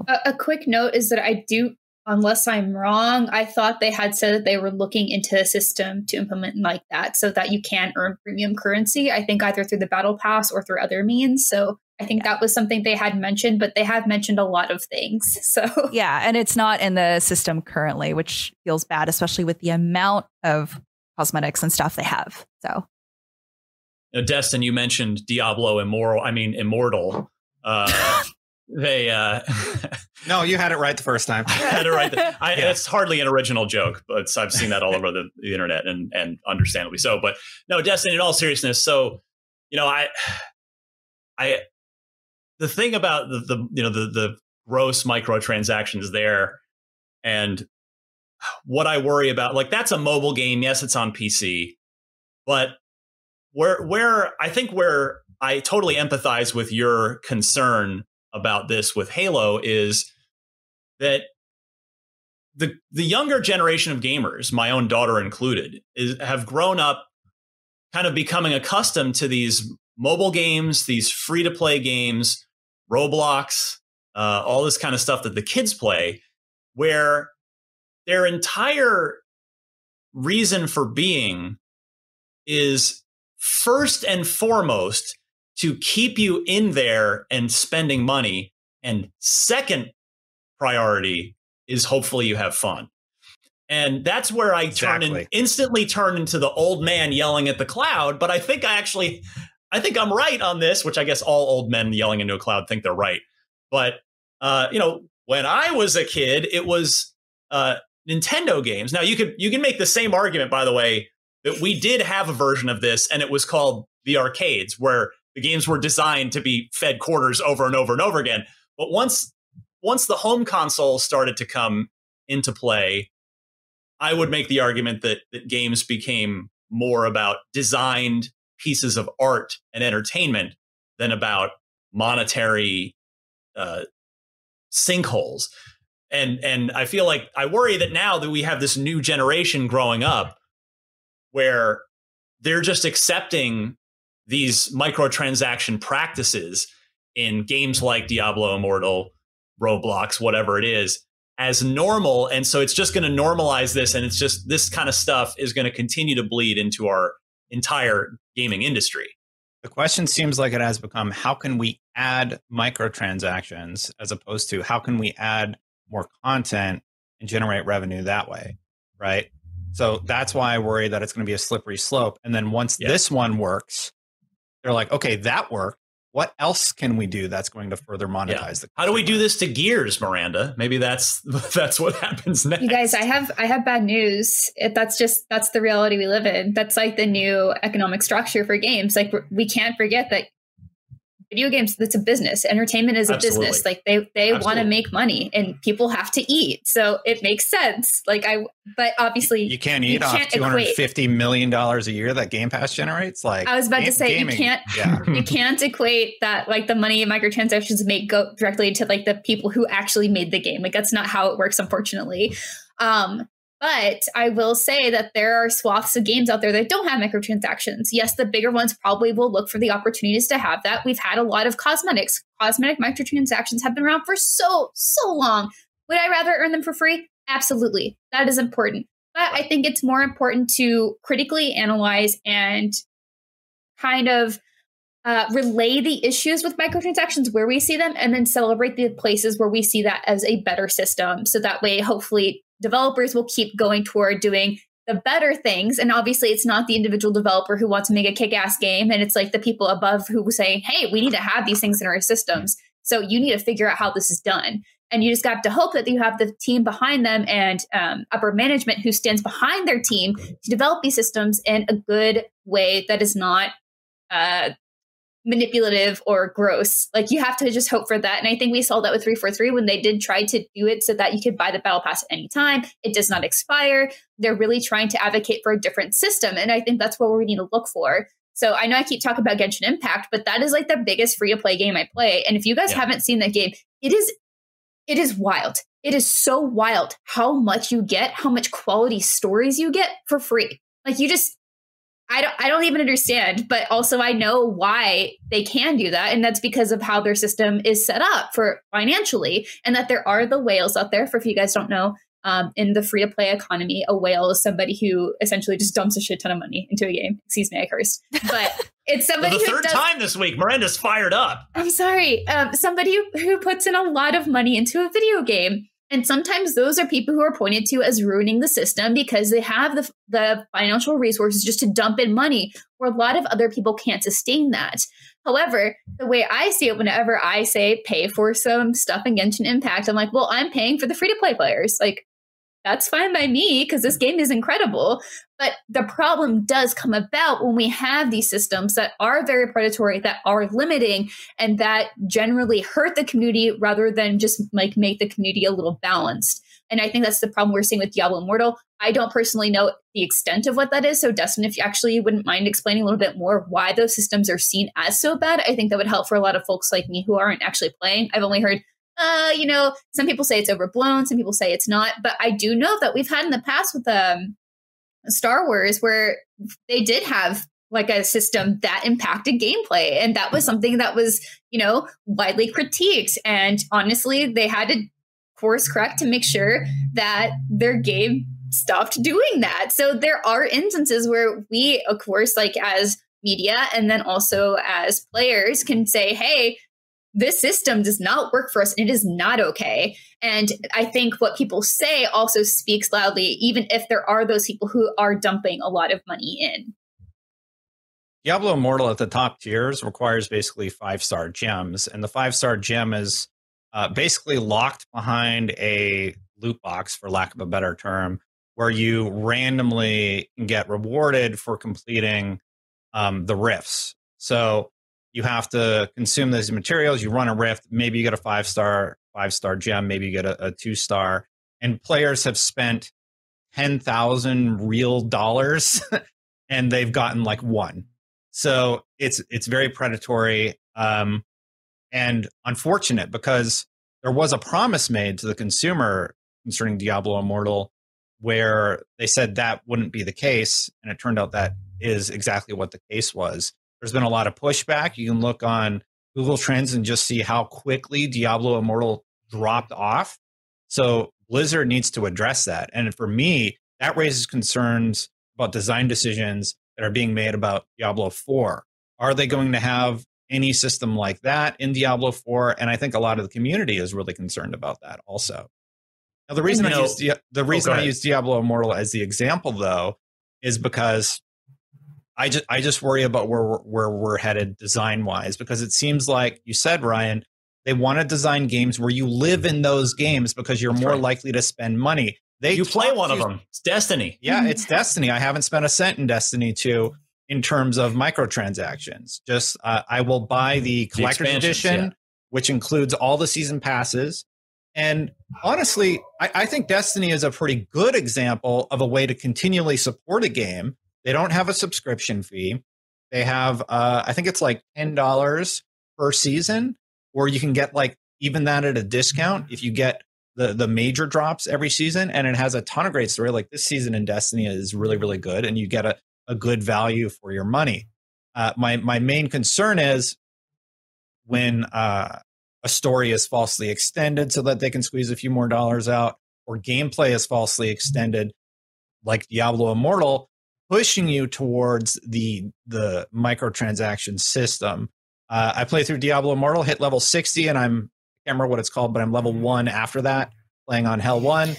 A, a quick note is that I do unless I'm wrong, I thought they had said that they were looking into a system to implement like that so that you can earn premium currency. I think either through the battle pass or through other means. So I think that was something they had mentioned, but they have mentioned a lot of things. <laughs> So yeah, and it's not in the system currently, which feels bad, especially with the amount of cosmetics and stuff they have. So. Now, Destin, you mentioned Diablo Immortal. I mean, Immortal. Uh, <laughs> they uh <laughs> no you had it right the first time i <laughs> had it right the, I, yeah. it's hardly an original joke but i've seen that all over the, the, internet and and understandably so but no destiny in all seriousness so you know i i the thing about the, the you know the the gross microtransactions there and what i worry about like that's a mobile game yes it's on pc but where where i think where i totally empathize with your concern about this with Halo is that the the younger generation of gamers, my own daughter included, is, have grown up kind of becoming accustomed to these mobile games, these free to play games, Roblox, uh, all this kind of stuff that the kids play, where their entire reason for being is first and foremost to keep you in there and spending money. And second priority is hopefully you have fun. And that's where I exactly. turn and instantly turn into the old man yelling at the cloud. But I think I actually, I think I'm right on this, which I guess all old men yelling into a cloud think they're right. But, uh, you know, when I was a kid, it was uh, Nintendo games. Now you could, you can make the same argument, by the way, that we did have a version of this and it was called the arcades where the games were designed to be fed quarters over and over and over again. But once once the home console started to come into play, I would make the argument that that games became more about designed pieces of art and entertainment than about monetary uh, sinkholes. And and I feel like I worry that now that we have this new generation growing up where they're just accepting these microtransaction practices in games like Diablo Immortal, Roblox, whatever it is, as normal. And so it's just going to normalize this. And it's just this kind of stuff is going to continue to bleed into our entire gaming industry. The question seems like it has become how can we add microtransactions as opposed to how can we add more content and generate revenue that way? Right. So that's why I worry that it's going to be a slippery slope. And then once yeah. this one works, they're like, okay, that worked. What else can we do that's going to further monetize yeah. the how do we do this to gears miranda? Maybe that's <laughs> that's what happens next you guys i have i have bad news. It, that's just that's the reality we live in. That's like the new economic structure for games. Like we can't forget that video games it's a business. Entertainment is a Absolutely. business. Like they they want to make money and people have to eat. So it makes sense. Like i but obviously you can't eat you off can't 250 million dollars a year that game pass generates? Like i was about to say gaming. you can't yeah. <laughs> you can't equate that like the money microtransactions make go directly to like the people who actually made the game. Like that's not how it works unfortunately. Um but I will say that there are swaths of games out there that don't have microtransactions. Yes, the bigger ones probably will look for the opportunities to have that. We've had a lot of cosmetics. Cosmetic microtransactions have been around for so, so long. Would I rather earn them for free? Absolutely. That is important. But I think it's more important to critically analyze and kind of uh, relay the issues with microtransactions where we see them and then celebrate the places where we see that as a better system. So that way, hopefully, developers will keep going toward doing the better things. And obviously, it's not the individual developer who wants to make a kick ass game. And it's like the people above who say, hey, we need to have these things in our systems. So you need to figure out how this is done. And you just have to hope that you have the team behind them and um, upper management who stands behind their team to develop these systems in a good way that is not uh, manipulative or gross. Like you have to just hope for that. And I think we saw that with 343 when they did try to do it so that you could buy the battle pass at any time. It does not expire. They're really trying to advocate for a different system. And I think that's what we need to look for. So I know I keep talking about Genshin Impact, but that is like the biggest free to play game I play. And if you guys yeah. haven't seen that game, it is it is wild. It is so wild how much you get, how much quality stories you get for free. Like you just I don't I don't even understand, but also I know why they can do that and that's because of how their system is set up for financially and that there are the whales out there for if you guys don't know um, in the free to play economy, a whale is somebody who essentially just dumps a shit ton of money into a game. Excuse me, I cursed. But <laughs> it's somebody the third does, time this week. Miranda's fired up. I'm sorry. Um, somebody who puts in a lot of money into a video game. And sometimes those are people who are pointed to as ruining the system because they have the, the financial resources just to dump in money, where a lot of other people can't sustain that. However, the way I see it, whenever I say pay for some stuff in Genshin Impact, I'm like, well, I'm paying for the free to play players. Like, that's fine by me because this game is incredible. But the problem does come about when we have these systems that are very predatory, that are limiting, and that generally hurt the community rather than just like make the community a little balanced. And I think that's the problem we're seeing with Diablo Immortal. I don't personally know the extent of what that is. So, Destin, if you actually wouldn't mind explaining a little bit more why those systems are seen as so bad, I think that would help for a lot of folks like me who aren't actually playing. I've only heard uh, you know, some people say it's overblown, some people say it's not. But I do know that we've had in the past with um, Star Wars where they did have like a system that impacted gameplay. And that was something that was, you know, widely critiqued. And honestly, they had to course correct to make sure that their game stopped doing that. So there are instances where we, of course, like as media and then also as players can say, hey, this system does not work for us and it is not okay. And I think what people say also speaks loudly, even if there are those people who are dumping a lot of money in. Diablo Immortal at the top tiers requires basically five star gems, and the five star gem is uh, basically locked behind a loot box, for lack of a better term, where you randomly get rewarded for completing um, the rifts. So you have to consume those materials. You run a rift, maybe you get a five star five star gem, maybe you get a, a two star. And players have spent ten thousand real dollars, <laughs> and they've gotten like one. So it's it's very predatory um, and unfortunate because there was a promise made to the consumer concerning Diablo Immortal where they said that wouldn't be the case. And it turned out that is exactly what the case was. There's been a lot of pushback. You can look on Google Trends and just see how quickly Diablo Immortal dropped off. So Blizzard needs to address that. And for me, that raises concerns about design decisions that are being made about Diablo 4. Are they going to have any system like that in Diablo 4? And I think a lot of the community is really concerned about that also. Now, the reason, I, use Di- the oh, reason oh, I use Diablo Immortal as the example, though, is because I just I just worry about where we're, where we're headed design wise because it seems like you said Ryan they want to design games where you live in those games because you're That's more right. likely to spend money. They you play one of them. It's Destiny. Yeah, it's Destiny. I haven't spent a cent in Destiny 2 in terms of microtransactions. Just uh, I will buy the collector's the edition, yeah. which includes all the season passes. And honestly, I, I think Destiny is a pretty good example of a way to continually support a game. They don't have a subscription fee. They have, uh, I think it's like ten dollars per season, or you can get like even that at a discount if you get the the major drops every season and it has a ton of great story like this season in destiny is really really good and you get a, a good value for your money uh, my my main concern is when uh, a story is falsely extended so that they can squeeze a few more dollars out or gameplay is falsely extended like diablo immortal pushing you towards the the microtransaction system. Uh, I play through Diablo Immortal, hit level 60, and I'm I can't remember what it's called, but I'm level one after that, playing on Hell One,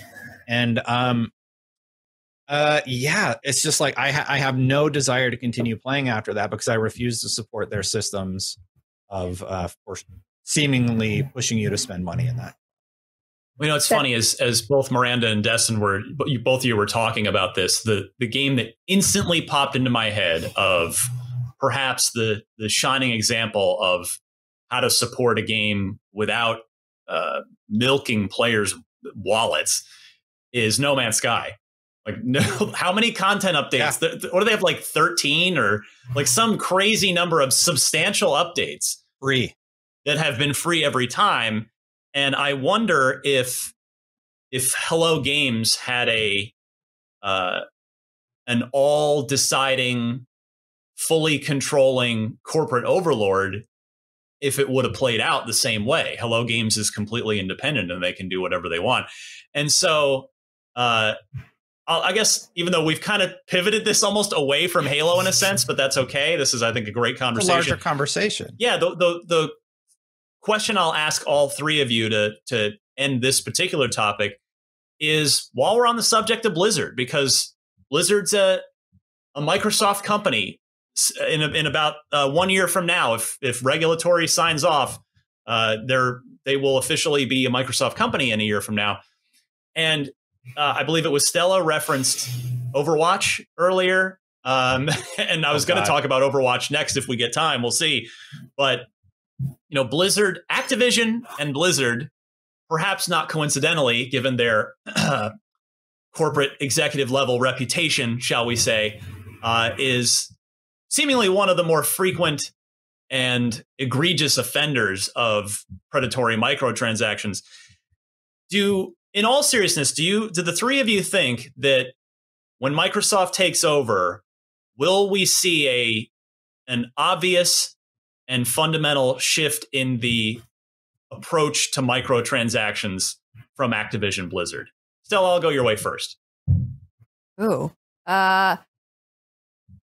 and um, uh, yeah, it's just like I ha- I have no desire to continue playing after that because I refuse to support their systems of uh, for seemingly pushing you to spend money in that. Well, you know, it's funny as as both Miranda and Destin were, both of you were talking about this. The the game that instantly popped into my head of perhaps the the shining example of how to support a game without uh, milking players' wallets is No Man's Sky. Like, no, <laughs> how many content updates? Yeah. The, what do they have? Like thirteen or like some crazy number of substantial updates, free that have been free every time. And I wonder if if Hello Games had a uh, an all deciding fully controlling corporate overlord if it would have played out the same way. Hello Games is completely independent and they can do whatever they want. And so, uh, I guess even though we've kind of pivoted this almost away from Halo in a sense, but that's okay. This is, I think, a great conversation. A larger conversation. Yeah. The, the the question I'll ask all three of you to to end this particular topic is while we're on the subject of Blizzard, because Blizzard's a a Microsoft company in, in about uh, one year from now, if if regulatory signs off, uh, they're they will officially be a Microsoft company in a year from now. And uh, I believe it was Stella referenced Overwatch earlier, um, <laughs> and I was oh, going to talk about Overwatch next if we get time. We'll see, but you know, Blizzard, Activision, and Blizzard, perhaps not coincidentally, given their <clears throat> corporate executive level reputation, shall we say, uh, is seemingly one of the more frequent and egregious offenders of predatory microtransactions. Do in all seriousness, do you do the three of you think that when Microsoft takes over, will we see a an obvious and fundamental shift in the approach to microtransactions from Activision Blizzard? Stella, I'll go your way first. Oh, uh,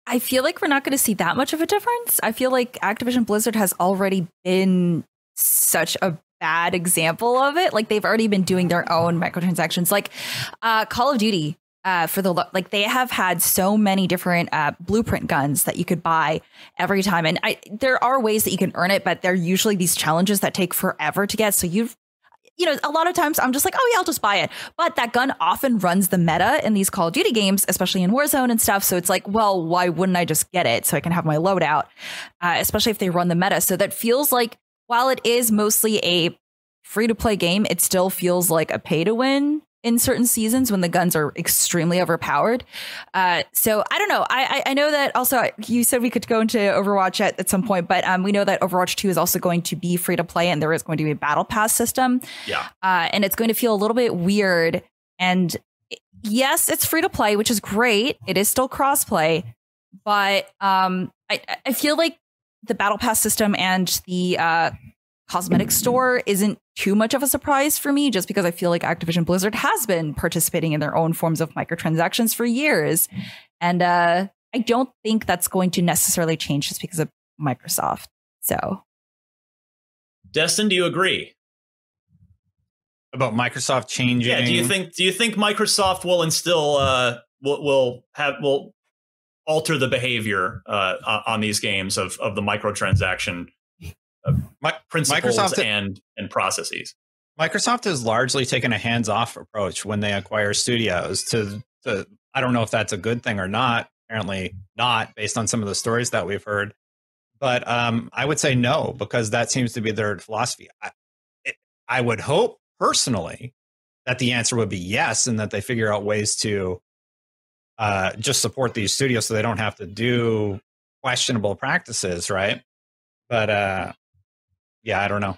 I feel like we're not going to see that much of a difference. I feel like Activision Blizzard has already been such a bad example of it. Like they've already been doing their own microtransactions. Like uh, Call of Duty, uh, for the like they have had so many different uh, blueprint guns that you could buy every time, and I there are ways that you can earn it, but they're usually these challenges that take forever to get. So you've you know, a lot of times I'm just like, oh yeah, I'll just buy it. But that gun often runs the meta in these Call of Duty games, especially in Warzone and stuff. So it's like, well, why wouldn't I just get it so I can have my loadout? Uh, especially if they run the meta. So that feels like while it is mostly a free to play game, it still feels like a pay to win in certain seasons when the guns are extremely overpowered. Uh, so I don't know. I, I, I know that also you said we could go into Overwatch at, at some point, but um, we know that Overwatch Two is also going to be free to play, and there is going to be a battle pass system. Yeah, uh, and it's going to feel a little bit weird. And yes, it's free to play, which is great. It is still crossplay, but um, I I feel like the battle pass system and the uh, cosmetic store isn't too much of a surprise for me just because I feel like Activision Blizzard has been participating in their own forms of microtransactions for years. And uh, I don't think that's going to necessarily change just because of Microsoft. So, Destin, do you agree? About Microsoft changing? Yeah. Do you think do you think Microsoft will instill uh will, will have will alter the behavior uh, on these games of of the microtransaction my, principles Microsoft, and and processes. Microsoft has largely taken a hands-off approach when they acquire studios. To, to I don't know if that's a good thing or not. Apparently not, based on some of the stories that we've heard. But um, I would say no because that seems to be their philosophy. I, it, I would hope personally that the answer would be yes, and that they figure out ways to uh, just support these studios so they don't have to do questionable practices, right? But uh, yeah, I don't know.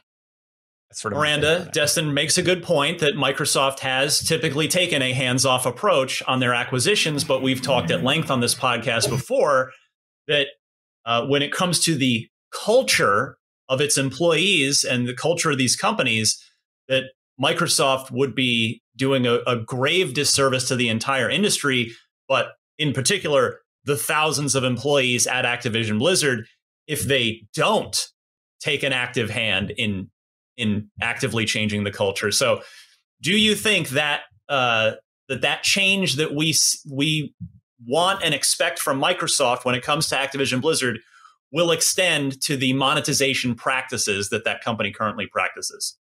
That's sort of Miranda, Destin makes a good point that Microsoft has typically taken a hands off approach on their acquisitions, but we've talked at length on this podcast before that uh, when it comes to the culture of its employees and the culture of these companies, that Microsoft would be doing a, a grave disservice to the entire industry, but in particular, the thousands of employees at Activision Blizzard if they don't take an active hand in in actively changing the culture. So, do you think that uh, that that change that we we want and expect from Microsoft when it comes to Activision Blizzard will extend to the monetization practices that that company currently practices?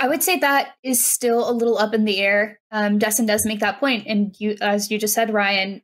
I would say that is still a little up in the air. Um, Destin does make that point, and you, as you just said, Ryan,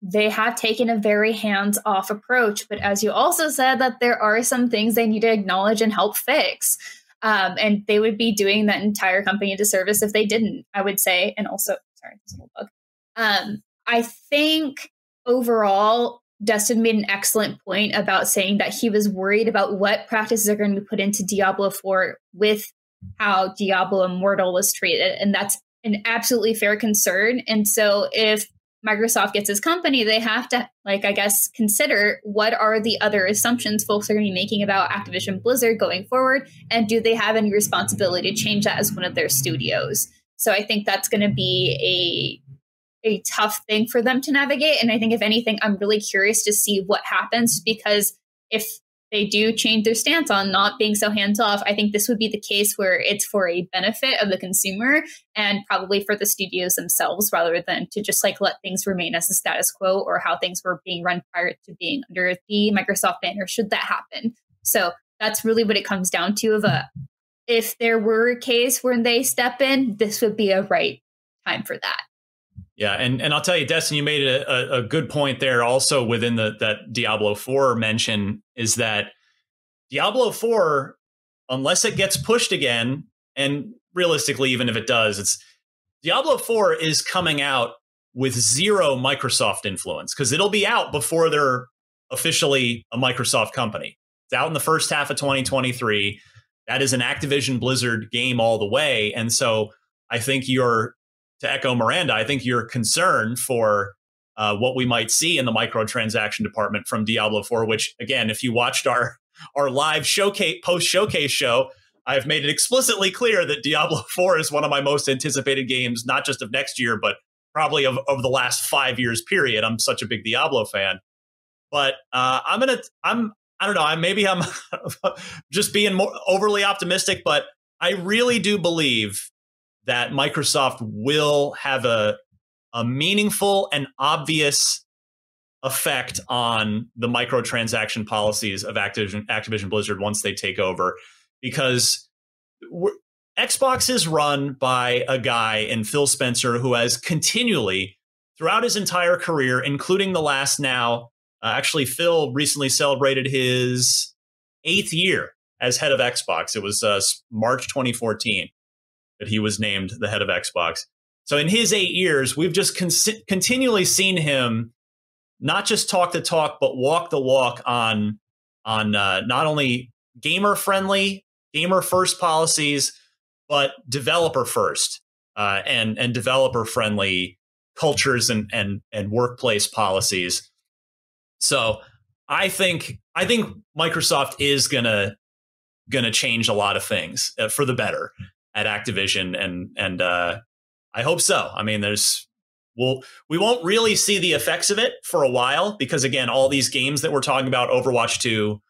they have taken a very hands off approach. But as you also said, that there are some things they need to acknowledge and help fix. Um, and they would be doing that entire company a disservice if they didn't, I would say. And also, sorry, this little bug. Um, I think overall, Destin made an excellent point about saying that he was worried about what practices are going to be put into Diablo 4 with how Diablo Immortal was treated. And that's an absolutely fair concern. And so if Microsoft gets his company, they have to, like, I guess, consider what are the other assumptions folks are going to be making about Activision Blizzard going forward, and do they have any responsibility to change that as one of their studios? So I think that's going to be a a tough thing for them to navigate. And I think, if anything, I'm really curious to see what happens because if they do change their stance on not being so hands off, I think this would be the case where it's for a benefit of the consumer and probably for the studios themselves rather than to just like let things remain as the status quo or how things were being run prior to being under the Microsoft banner, should that happen. So that's really what it comes down to of a if there were a case where they step in, this would be a right time for that. Yeah, and and I'll tell you, Destin, you made a, a, good point there. Also, within the that Diablo Four mention is that Diablo Four, unless it gets pushed again, and realistically, even if it does, it's Diablo Four is coming out with zero Microsoft influence because it'll be out before they're officially a Microsoft company. It's out in the first half of 2023. That is an Activision Blizzard game all the way, and so I think you're to echo Miranda, I think your concern for uh, what we might see in the microtransaction department from Diablo 4, which again, if you watched our our live showcase post showcase show, I've made it explicitly clear that Diablo <laughs> 4 is one of my most anticipated games, not just of next year, but probably of, of the last five years period. I'm such a big Diablo fan. But uh, I'm gonna I'm I don't know, I maybe I'm <laughs> just being more overly optimistic, but I really do believe that Microsoft will have a, a meaningful and obvious effect on the microtransaction policies of Activision, Activision Blizzard once they take over. Because Xbox is run by a guy in Phil Spencer who has continually, throughout his entire career, including the last now, uh, actually, Phil recently celebrated his eighth year as head of Xbox. It was uh, March 2014 that he was named the head of Xbox. So in his eight years, we've just con- continually seen him not just talk the talk, but walk the walk on on uh, not only gamer friendly, gamer first policies, but developer first uh, and and developer friendly cultures and and and workplace policies. So I think I think Microsoft is gonna gonna change a lot of things uh, for the better at Activision, and and uh, I hope so. I mean, there's we'll we won't really see the effects of it for a while because again, all these games that we're talking about, Overwatch two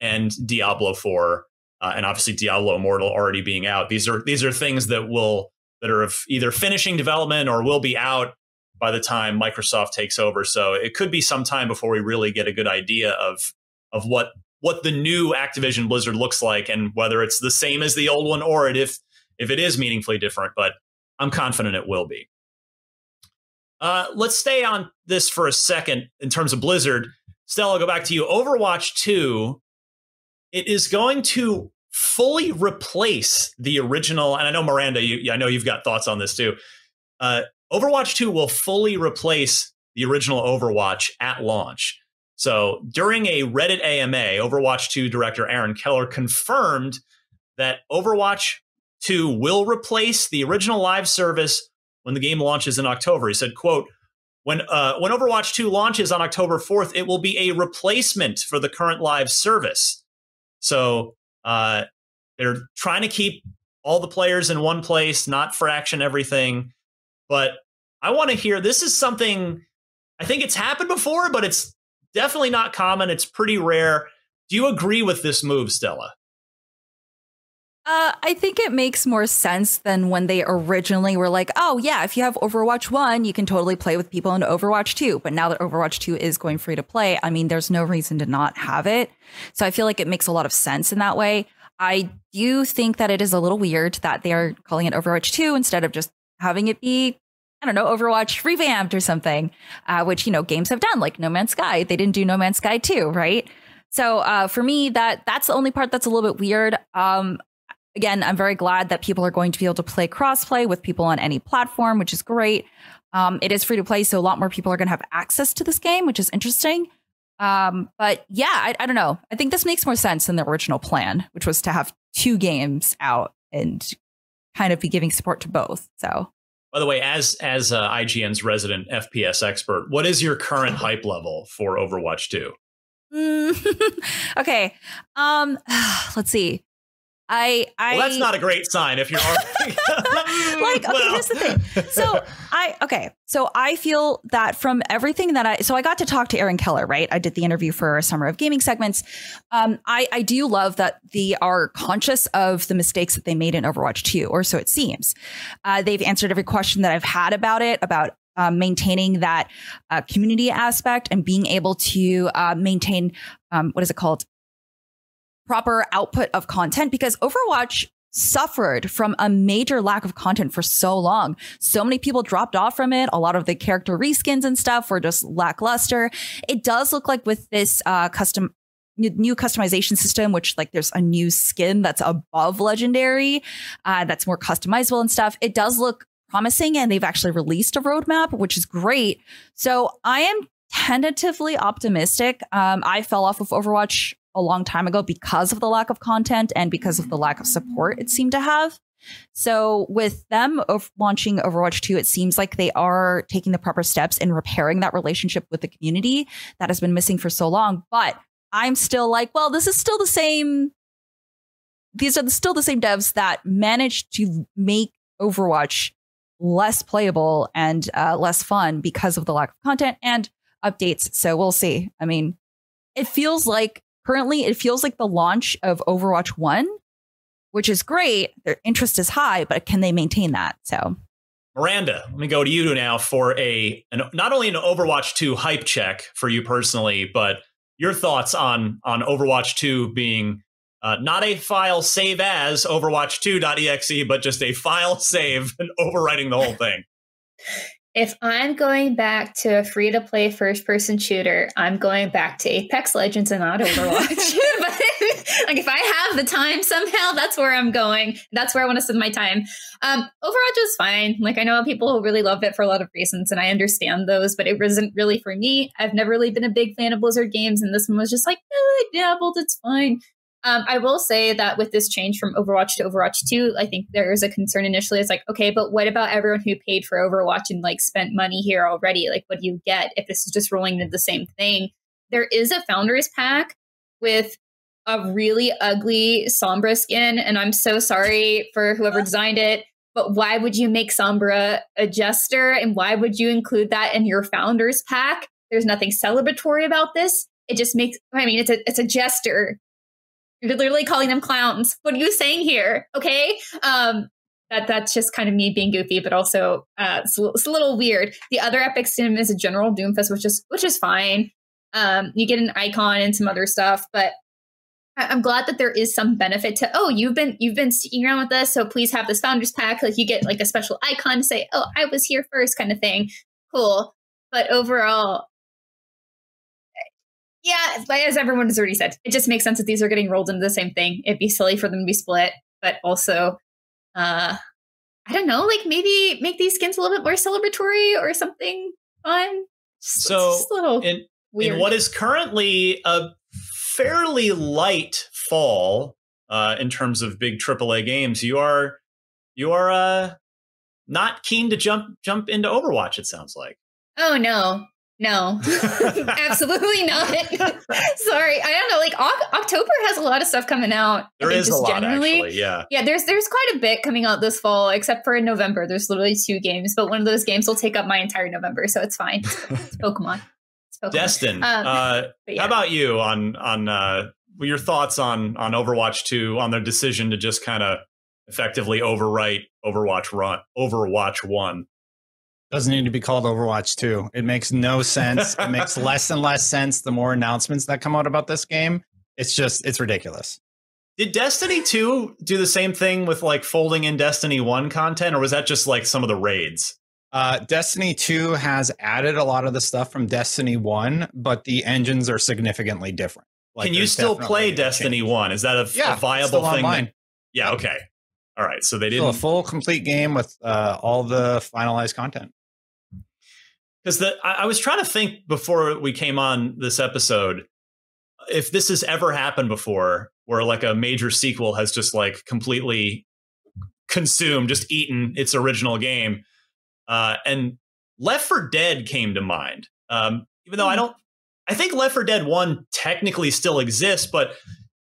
and Diablo four, uh, and obviously Diablo Immortal already being out. These are these are things that will that are of either finishing development or will be out by the time Microsoft takes over. So it could be some time before we really get a good idea of of what what the new Activision Blizzard looks like and whether it's the same as the old one or it if if it is meaningfully different. But I'm confident it will be. Uh, let's stay on this for a second in terms of Blizzard. Stella, I'll go back to you. Overwatch 2, it is going to fully replace the original. And I know Miranda, you, I know you've got thoughts on this too. Uh, Overwatch 2 will fully replace the original Overwatch at launch. So during a Reddit AMA, Overwatch 2 director Aaron Keller confirmed that Overwatch 2 will replace the original live service when the game launches in October. He said, quote, when, uh, when Overwatch 2 launches on October 4th, it will be a replacement for the current live service. So uh, they're trying to keep all the players in one place, not fraction everything. But I want to hear this is something I think it's happened before, but it's definitely not common. It's pretty rare. Do you agree with this move, Stella? Uh, I think it makes more sense than when they originally were like, oh, yeah, if you have Overwatch 1, you can totally play with people in Overwatch 2. But now that Overwatch 2 is going free to play, I mean, there's no reason to not have it. So I feel like it makes a lot of sense in that way. I do think that it is a little weird that they are calling it Overwatch 2 instead of just having it be, I don't know, Overwatch revamped or something, uh, which, you know, games have done, like No Man's Sky. They didn't do No Man's Sky 2, right? So uh, for me, that that's the only part that's a little bit weird. Um, again, I'm very glad that people are going to be able to play crossplay with people on any platform, which is great. Um, it is free to play, so a lot more people are going to have access to this game, which is interesting. Um, but yeah, I, I, don't know. I think this makes more sense than the original plan, which was to have two games out and kind of be giving support to both. So, by the way, as as uh, IGN's resident FPS expert, what is your current hype level for Overwatch Two? <laughs> okay, um, <sighs> let's see. I, I well, that's not a great sign if you're <laughs> <laughs> like, okay, well. here's the thing. So I, okay, so I feel that from everything that I, so I got to talk to Aaron Keller, right? I did the interview for Summer of Gaming segments. Um, I, I do love that they are conscious of the mistakes that they made in Overwatch 2, or so it seems. Uh, they've answered every question that I've had about it, about um, maintaining that uh, community aspect and being able to uh, maintain um, what is it called proper output of content because Overwatch suffered from a major lack of content for so long. So many people dropped off from it. A lot of the character reskins and stuff were just lackluster. It does look like with this uh, custom new customization system, which like there's a new skin that's above legendary, uh, that's more customizable and stuff. It does look promising, and they've actually released a roadmap, which is great. So I am tentatively optimistic. Um, I fell off of Overwatch a long time ago because of the lack of content and because of the lack of support it seemed to have. So with them of launching Overwatch 2, it seems like they are taking the proper steps in repairing that relationship with the community that has been missing for so long. But I'm still like, well, this is still the same. These are still the same devs that managed to make Overwatch less playable and uh, less fun because of the lack of content and updates. So we'll see. I mean, it feels like currently it feels like the launch of Overwatch 1, which is great. Their interest is high, but can they maintain that? So Miranda, let me go to you now for a an, not only an Overwatch 2 hype check for you personally, but your thoughts on on Overwatch 2 being uh, not a file save as Overwatch2.exe, but just a file <laughs> save and overwriting the whole thing. <laughs> if I'm going back to a free to play first person shooter, I'm going back to Apex Legends and not Overwatch. <laughs> <laughs> but like if I have the time somehow, that's where I'm going. That's where I want to spend my time. Um, Overwatch was fine. Like I know people who really love it for a lot of reasons, and I understand those, but it wasn't really for me. I've never really been a big fan of Blizzard games, and this one was just like, eh, I dabbled. It's fine. Um, I will say that with this change from Overwatch to Overwatch 2, I think there is a concern initially. It's like, okay, but what about everyone who paid for Overwatch and like spent money here already? Like, what do you get if this is just rolling into the same thing? There is a founders pack with a really ugly Sombra skin, and I'm so sorry for whoever designed it. But why would you make Sombra a jester, and why would you include that in your founders pack? There's nothing celebratory about this. It just makes. I mean, it's a it's a jester. You're literally calling them clowns. What are you saying here? Okay. Um, that that's just kind of me being goofy, but also uh, it's, it's, a little weird. The other epic sim is a general Doomfist, which is which is fine. Um, you get an icon and some other stuff, but I'm glad that there is some benefit to oh you've been you've been sticking around with us so please have this founders pack like you get like a special icon to say oh I was here first kind of thing cool but overall yeah as everyone has already said it just makes sense that these are getting rolled into the same thing it'd be silly for them to be split but also uh I don't know like maybe make these skins a little bit more celebratory or something fun just, so just a little in, in what is currently a fairly light fall uh, in terms of big AAA games. You are you are uh, not keen to jump jump into Overwatch. It sounds like. Oh no, no, <laughs> absolutely not. <laughs> Sorry, I don't know. Like o- October has a lot of stuff coming out. There is a lot, generally. actually. Yeah, yeah. There's there's quite a bit coming out this fall, except for in November. There's literally two games, but one of those games will take up my entire November, so it's fine. It's <laughs> Pokemon. Destin, um, uh, yeah. how about you on on uh, your thoughts on on Overwatch Two on their decision to just kind of effectively overwrite Overwatch Run Overwatch One? Doesn't need to be called Overwatch 2. It makes no <laughs> sense. it makes less and less sense the more announcements that come out about this game. It's just, it's ridiculous. Did Destiny 2 do the same thing with like folding in Destiny 1 content, or was that just like some of the raids? Uh, Destiny 2 has added a lot of the stuff from Destiny 1, but the engines are significantly different. Like, Can you still play Destiny 1? Is that a, yeah, a viable thing? That, yeah, okay. All right. So they did a full complete game with uh, all the finalized content. Because the I, I was trying to think before we came on this episode if this has ever happened before where like a major sequel has just like completely consumed, just eaten its original game uh, and Left 4 Dead came to mind. Um, even though I hmm. don't, I think Left 4 Dead 1 technically still exists, but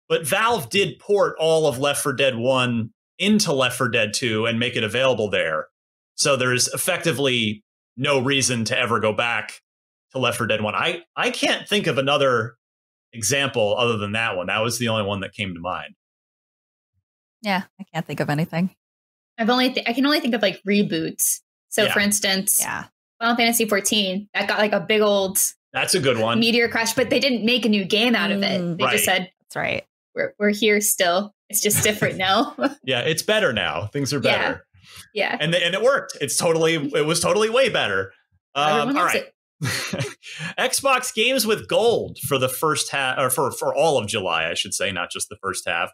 but Valve did port all of Left 4 Dead 1 into Left 4 Dead 2 and make it available there. So there's effectively no reason to ever go back to Left 4 Dead 1. I, I can't think of another example other than that one. That was the only one that came to mind. Yeah, I can't think of anything. I've only th- I can only think of like reboots so, yeah. for instance, yeah. Final Fantasy 14 that got like a big old that's a good one meteor crash, but they didn't make a new game out of it. Mm, they right. just said that's right. We're we're here still. It's just <laughs> different now. yeah, it's better now. Things are better. Yeah, and and it worked. It's totally it was totally way better. Um, all right. <laughs> Xbox games with gold for the first half, or for for all of July, I should say, not just the first half.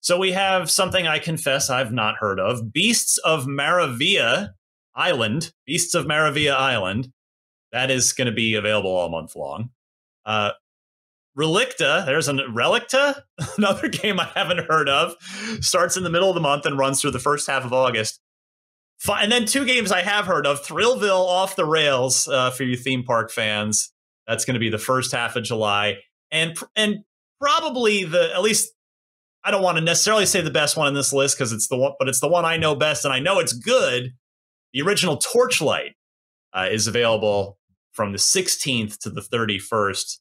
So we have something I confess I've not heard of: Beasts of Maravilla Island, Beasts of Maravilla Island. That is going to be available all month long. Uh, Relicta, there's a Relicta, <laughs> another <laughs> game I haven't heard of, starts in the middle of the month and runs through the first half of August. And then two games I have heard of Thrillville Off the Rails uh, for you theme park fans. That's going to be the first half of July. And, and probably the, at least I don't want to necessarily say the best one in this list because it's the one, but it's the one I know best and I know it's good. The original Torchlight uh, is available from the 16th to the 31st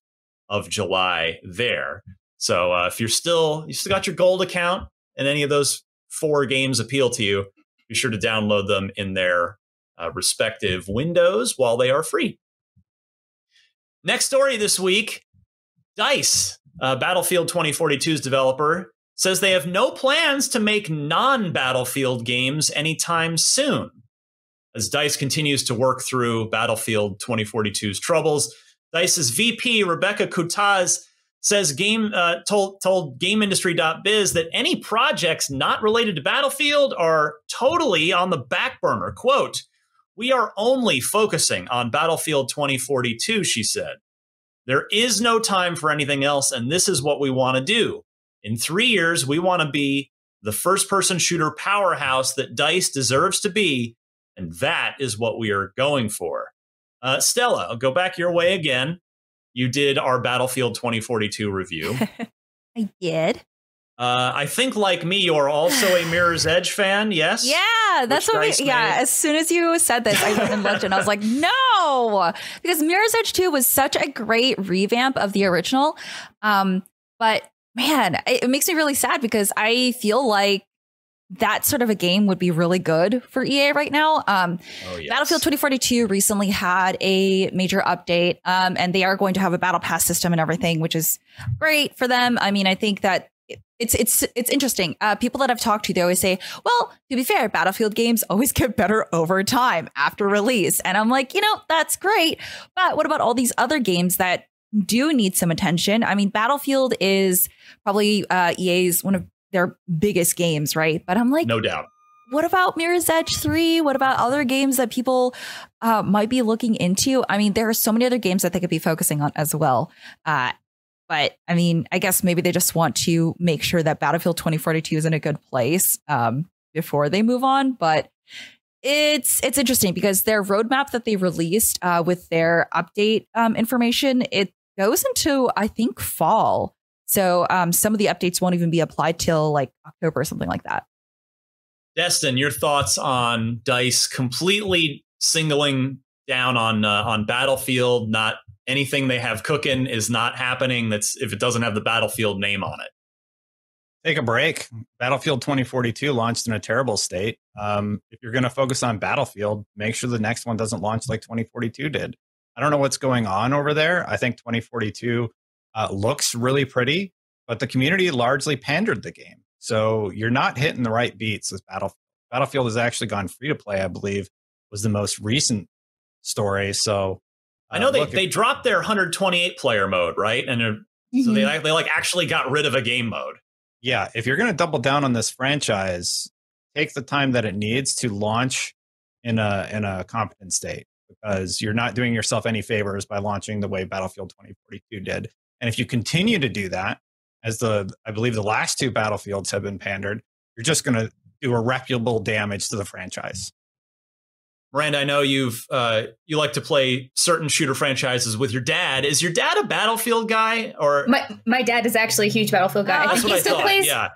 of July there. So uh, if you're still you still got your gold account and any of those four games appeal to you, be sure to download them in their uh, respective windows while they are free. Next story this week Dice, uh, Battlefield 2042's developer, says they have no plans to make non Battlefield games anytime soon. As DICE continues to work through Battlefield 2042's troubles, DICE's VP, Rebecka Coutaz, says game uh, told told GamesIndustry.biz that any projects not related to Battlefield are totally on the back burner. "Quote: We are only focusing on Battlefield 2042," she said. There is no time for anything else, and this is what we want to do. In three years, we want to be the first person shooter powerhouse that DICE deserves to be, and that is what we are going for. Uh, Stella, I'll go back your way again. You did our Battlefield 2042 review. <laughs> I did. Uh, I think, like me, you're also a Mirror's <laughs> Edge fan. Yes. Yeah, that's Which what. We, yeah, made. as soon as you said this, I went and looked, and I was like, <laughs> no, because Mirror's Edge Two was such a great revamp of the original. Um, but man, it, it makes me really sad because I feel like that sort of a game would be really good for EA right now. Um, Oh, yes. Battlefield 2042 recently had a major update, um, and they are going to have a battle pass system and everything, which is great for them. I mean, I think that it's it's it's interesting. Uh, people that I've talked to, they always say, "Well, to be fair, Battlefield games always <laughs> get better over time after release," and I'm like, you know, that's great, but what about all these other games that do need some attention? I mean, Battlefield is probably uh, EA's one of their biggest games, right? But I'm like, No doubt. what about Mirror's Edge 3? What about other games that people uh, might be looking into? I mean, there are so many other games that they could be focusing on as well. Uh, but I mean, I guess maybe they just want to make sure that Battlefield 2042 is in a good place um, before they move on. But it's it's interesting because their roadmap that they released uh, with their update um, information it goes into I think fall. So um, some of the updates won't even be applied till like October or something like that. Destin, your thoughts on Dice completely singling down on uh, on Battlefield? Not anything they have cooking is not happening. That's if it doesn't have the Battlefield name on it. Take a break. Battlefield 2042 launched in a terrible state. Um, if you're going to focus on Battlefield, make sure the next one doesn't launch like 2042 did. I don't know what's going on over there. I think 2042 uh, looks really pretty, but the community largely pandered the game. So you're not hitting the right beats as Battlefield. Battlefield has actually gone free to play, I believe, was the most recent story. So I know uh, they, look, they dropped their 128 player mode, right? And they're, so they like- they like actually got rid of a game mode. yeah, if you're going to double down on this franchise, take the time that it needs to launch in a in a competent state because you're not doing yourself any favors by launching the way Battlefield 2042 did. And if you continue to do that, as the I believe the last two battlefields have been pandered, you're just going to do irreparable damage to the franchise. Miranda, I know you've uh, you like to play certain shooter franchises with your dad. Is your dad a Battlefield guy or My my dad is actually a huge Battlefield guy. I That's think what he I still thought. plays. Yeah,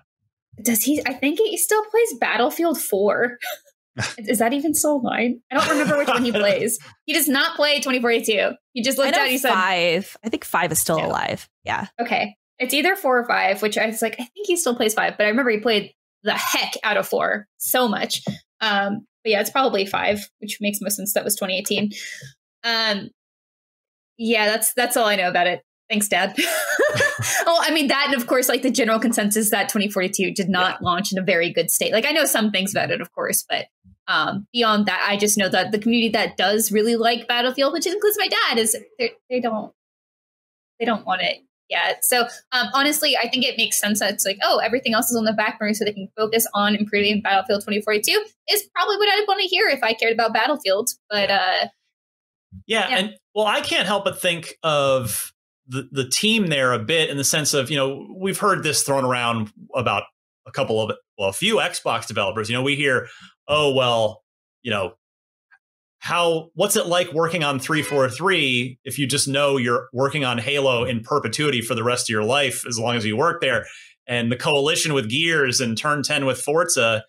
Does he? I think he still plays Battlefield Four. <laughs> is that even still online? I don't remember which one he <laughs> plays. He does not play 2042. He just I looked know down. He said, five. I think five is still Yeah. alive. Yeah. "Okay, it's either four or five, Which I was like, I think he still plays five, but I remember he played the heck out of four so much. Um, but yeah, it's probably five, which makes most sense. That was 2018. Um, yeah, that's that's all I know about it. Thanks, Dad. <laughs> oh, I mean that, and of course, like the general consensus that 2042 did not launch in a very good state. Like I know some things about it, of course, but um, beyond that, I just know that the community that does really like Battlefield, which includes my dad, is they they don't they don't want it yet. So um, honestly, I think it makes sense that it's like, oh, everything else is on the back burner, so they can focus on improving Battlefield 2042. Is probably what I'd want to hear if I cared about Battlefield. But uh, yeah, Yeah. and well, I can't help but think of the the team there a bit in the sense of you know we've heard this thrown around about a couple of well a few Xbox developers. You know, we hear, oh well, you know. How what's it like working on 343 if you just know you're working on Halo in perpetuity for the rest of your life as long as you work there and the coalition with Gears and Turn 10 with Forza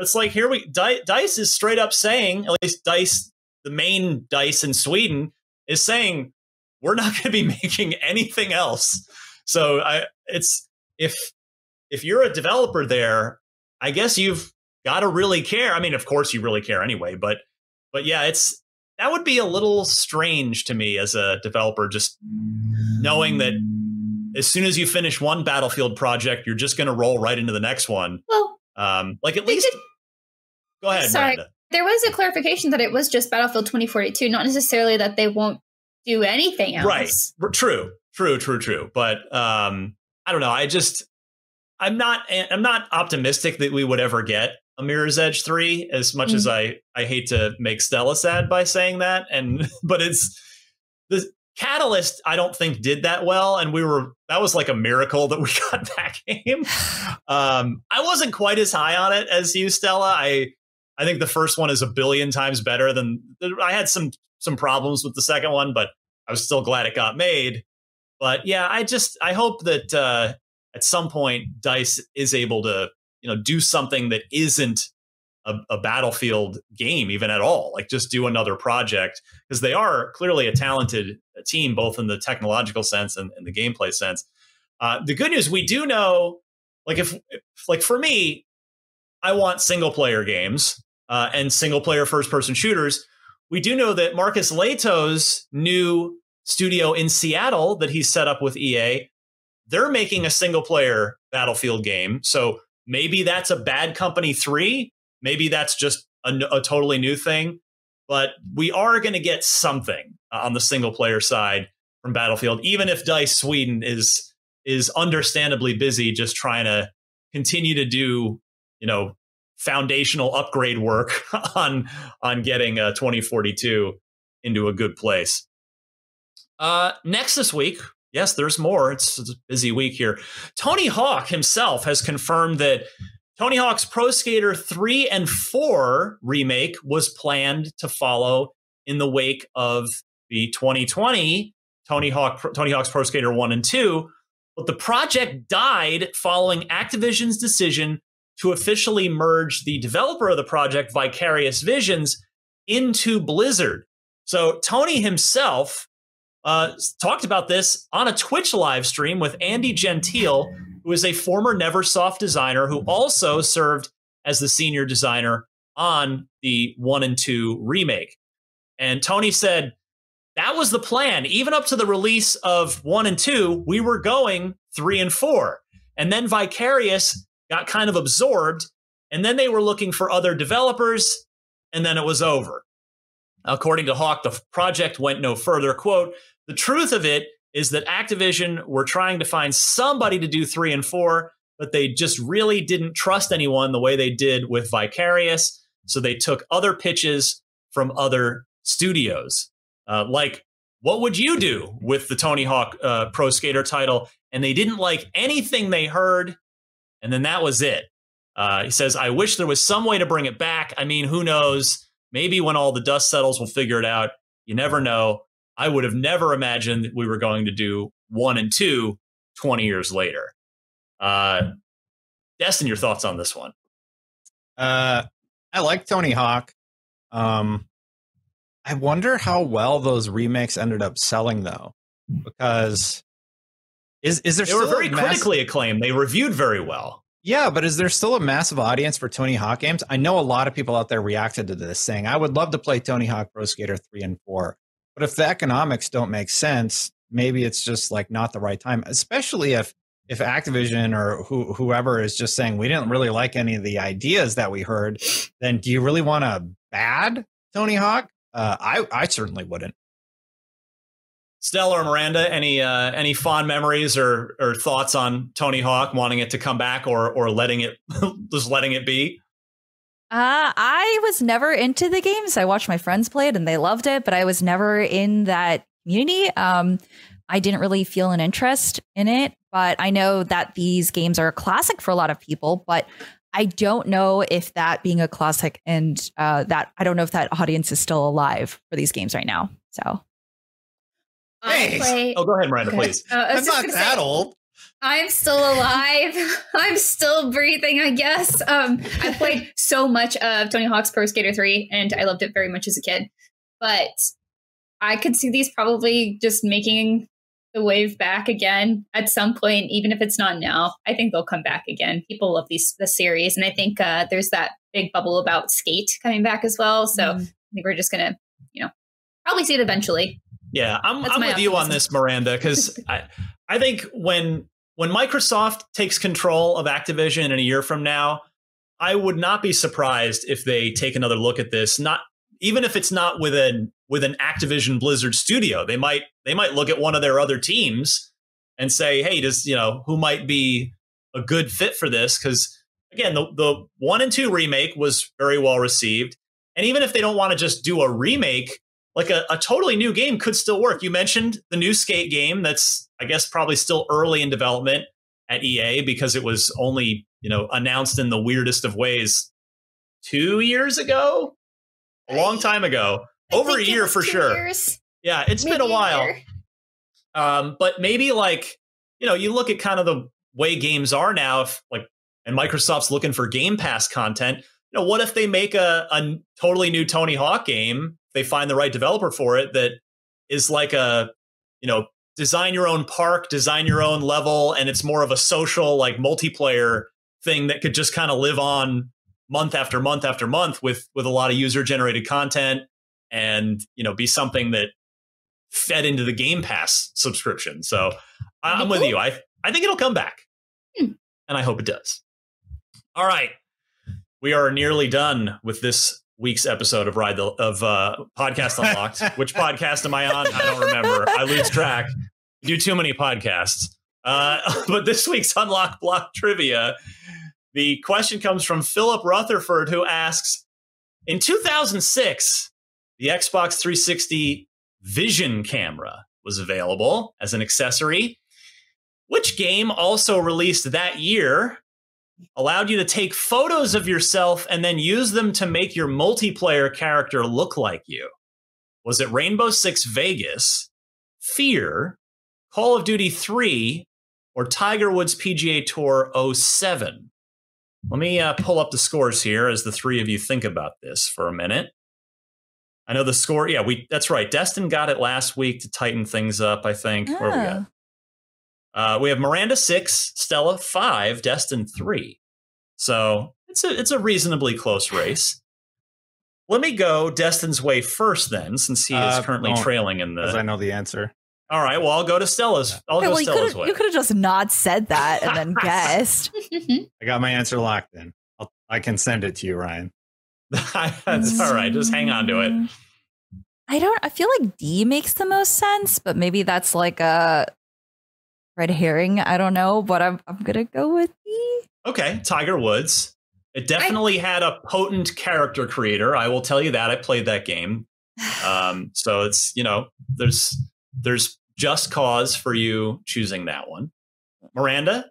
it's like here we Dice is straight up saying at least Dice the main Dice in Sweden is saying we're not going to be <laughs> making anything else. So I it's if if you're a developer there, I guess you've got to really care. I mean, of course you really care anyway, but but yeah, it's that would be a little strange to me as a developer just knowing that as soon as you finish one Battlefield project, you're just going to roll right into the next one. well, Um, like at least did- go ahead, Sorry. Miranda. there was a clarification that it was just Battlefield 2042, not necessarily that they won't do anything else. Right. True. True, true, true. But um, I don't know. I just I'm not I'm not optimistic that we would ever get a Mirror's Edge three. As much mm. as I I hate to make Stella sad by saying that, and <laughs> but it's the Catalyst. I don't think did that well, and we were that was like a miracle that we <laughs> got that game. Um, I wasn't quite as high on it as you, Stella. I I think the first one is a billion times better than I had some some problems with the second one, but I was still glad it got made. But yeah, I just I hope that uh, at some point Dice is able to you know do something that isn't a, a battlefield game even at all. Like just do another project because they are clearly a talented team, both in the technological sense and, and the gameplay sense. Uh, the good news we do know, like if, if like for me, I want single player games uh, and single player first person shooters. We do know that Marcus Lehto's new studio in Seattle that he's set up with EA, they're making a single player Battlefield game. So maybe that's a Bad Company 3. Maybe that's just a, a totally new thing. But we are going to get something on the single player side from Battlefield, even if Dice Sweden is is understandably busy just trying to continue to do, you know, foundational upgrade work <laughs> on on getting uh, 2042 into a good place. Uh, next this week, yes, there's more. It's, a busy week here. Tony Hawk himself has confirmed that Tony Hawk's Pro Skater 3 and 4 remake was planned to follow in the wake of the 2020 Tony Hawk Tony Hawk's Pro Skater 1 and 2, but the project died following Activision's decision to officially merge the developer of the project Vicarious Visions into Blizzard. So Tony himself uh, talked about this on a Twitch live stream with Andy Gentile, who is a former Neversoft designer who also served as the senior designer on the one and two remake. And Tony said that was the plan. Even up to the release of one and two, we were going three and four. And then Vicarious got kind of absorbed. And then they were looking for other developers. And then it was over. According to Hawk, the project went no further. Quote, the truth of it is that Activision were trying to find somebody to do three and four, but they just really didn't trust anyone the way they did with Vicarious. So they took other pitches from other studios. Uh, like, what would you do with the Tony Hawk uh, Pro Skater title? And they didn't like anything they heard. And then that was it. Uh, he says, I wish there was some way to bring it back. I mean, who knows? Maybe when all the dust settles, we'll figure it out. You never know. I would have never imagined we were going to do one and two 20 years later. Uh, Destin, your thoughts on this one? Uh, I like Tony Hawk. Um, I wonder how well those remakes ended up selling, though, because is is there? They were very mass- critically acclaimed. They reviewed very well. Yeah, but is there still a massive audience for Tony Hawk games? I know a lot of people out there reacted to this, saying, "I would love to play Tony Hawk Pro Skater three and 4. But if the economics don't make sense, maybe it's just like not the right time, especially if if Activision or who, whoever is just saying we didn't really like any of the ideas that we heard, then do you really want a bad Tony Hawk? Uh, I I certainly wouldn't. Stella or Miranda, any uh, any fond memories or or thoughts on Tony Hawk wanting it to come back or or letting it <laughs> just letting it be? Uh, I was never into the games. I watched my friends play it and they loved it, but I was never in that community. Um, I didn't really feel an interest in it, but I know that these games are a classic for a lot of people, but I don't know if that being a classic and uh, that I don't know if that audience is still alive for these games right now. So. Play- oh, go ahead, Miranda, please. Uh, I'm not that say, old. I'm still alive. <laughs> I'm still breathing, I guess. Um, I played <laughs> so much of Tony Hawk's Pro Skater 3 and I loved it very much as a kid. But I could see these probably just making the wave back again at some point, even if it's not now. I think they'll come back again. People love these the series, and I think uh, there's that big bubble about Skate coming back as well. So mm. I think we're just gonna, you know, probably see it eventually. Yeah, I'm, I'm with you on this, Miranda, because <laughs> I, I think when when Microsoft takes control of Activision in a year from now, I would not be surprised if they take another look at this. Not even if it's not with an with an Activision Blizzard studio, they might they might look at one of their other teams and say, hey, does you know who might be a good fit for this? Because again, the the one and two remake was very well received, and even if they don't want to just do a remake, like a, a totally new game could still work. You mentioned the new skate game that's I guess probably still early in development at EA because it was only you know announced in the weirdest of ways two years ago, a long time ago, I over a year for sure. years, Yeah, it's been a while. year. Um, but maybe like you know, you look at kind of the way games are now, if like and Microsoft's looking for Game Pass content. You know, what if they make a, a totally new Tony Hawk game? They find the right developer for it that is like a you know design your own park, design your own level, and it's more of a social like multiplayer thing that could just kind of live on month after month after month with with a lot of user generated content and you know be something that fed into the Game Pass subscription. So I'm with you. I I think it'll come back, Hmm. and I hope it does. All right, we are nearly done with this week's episode of Ride the of uh, Podcast Unlocked. <laughs> Which podcast am I on? I don't remember. I lose track. I do too many podcasts. Uh, <laughs> but this week's Unlock Block Trivia, the question comes from Philip Rutherford, who asks, in 2006, the Xbox 360 Vision camera was available as an accessory. Which game also released that year allowed you to take photos of yourself and then use them to make your multiplayer character look like you? Was it Rainbow Six Vegas, Fear, Call of Duty 3, or Tiger Woods PGA Tour 07? Let me uh, pull up the scores here as the three of you think about this for a minute. I know the score. Yeah, we. That's right. Destin got it last week to tighten things up. I think. Where we Ah. Got? Uh, we have Miranda six, Stella five, Destin three. So it's a it's a reasonably close <sighs> race. Let me go Destin's way first, then, since he is Uh, currently no, trailing in Because I know the answer. All right. Well, I'll go to Stella's. I'll Okay, go well, Stella's could way. you could have just not said that and then <laughs> guessed. <laughs> I got my answer locked in. I'll, I can send it to you, Ryan. <laughs> That's all right. Just hang on to it. Mm. I don't. I feel like D makes the most sense, but maybe that's like a red herring. I don't know, but I'm I'm gonna go with D. Okay, Tiger Woods. It definitely had a potent character creator. I will tell you that. I played that game. <sighs> Um, so it's you know there's there's just cause for you choosing that one. Miranda.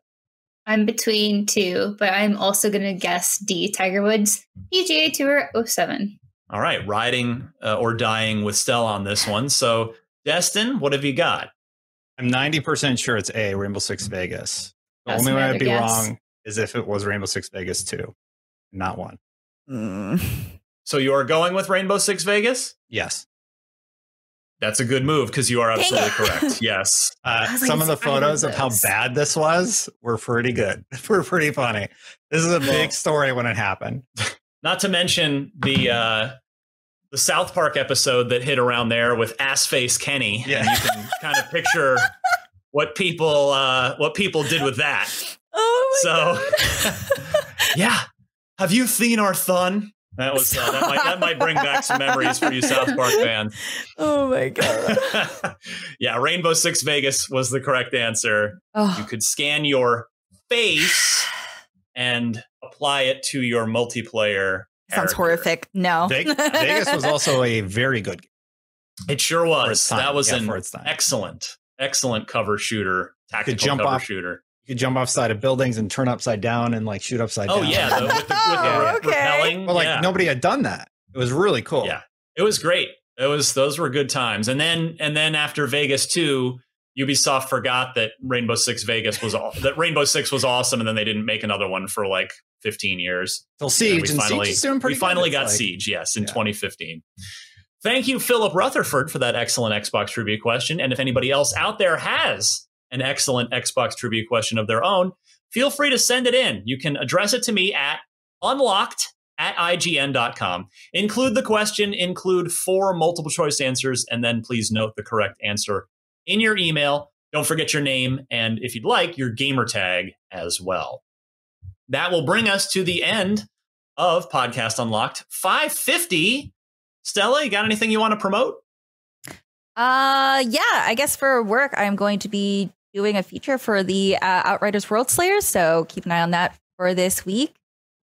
I'm between two, but I'm also going to guess D. Tiger Woods PGA Tour 07. All right, riding uh, or dying with Stella on this one. So Destin, what have you got? I'm 90% sure it's A, Rainbow Six Vegas. The That's only way I'd be guess. wrong is if it was Rainbow Six Vegas 2, not 1. Mm. So you are going with Rainbow Six Vegas. Yes. That's a good move because you are absolutely correct. <laughs> Yes. Uh, like, some of the it's either of photos of how bad this was were pretty good. <laughs> were pretty funny. This is a big story when it happened. Not to mention the uh, the South Park episode that hit around there with ass face Kenny. Yeah. And you can kind of picture what people uh, what people did with that. Oh my So- god. <laughs> Yeah. Have you seen our thun? That was uh, that might that might bring back some memories for you South Park fans. oh my <laughs> god. yeah, Rainbow Six Vegas was the correct answer. You Oh, could scan your face and apply it to your multiplayer. Sounds character. horrific. No. <laughs> Vegas was also a very good game. It sure was. time. That was Yeah, an for its time. excellent, excellent cover shooter, tactical jump cover off- shooter. You could jump off side of buildings and turn upside down and like shoot upside Oh down. yeah, the, with the, with the <laughs> Oh, re- okay. repelling. But like yeah. nobody had done that. It was really cool. Yeah. It was great. It was those were good times. And then and then after Vegas 2, Ubisoft forgot that Rainbow Six Vegas was all that Rainbow Six was awesome and then they didn't make another one for like 15 years. Till And Siege we and finally, Siege is doing pretty we finally got like- Siege, yes, in Yeah. 2015. Thank you, Philip Rutherford, for that excellent Xbox trivia question. And if anybody else out there has an excellent Xbox trivia question of their own, feel free to send it in. You can address it to me at unlocked at ign.com. Include the question, include four multiple choice answers, and then please note the correct answer in your email. Don't forget your name and, if you'd like, your gamer tag as well. That will bring us to the end of Podcast Unlocked 550. Stella, you got anything you want to promote? Uh yeah, I guess for work I'm going to be doing a feature for the uh, Outriders World Slayers. So keep an eye on that for this week.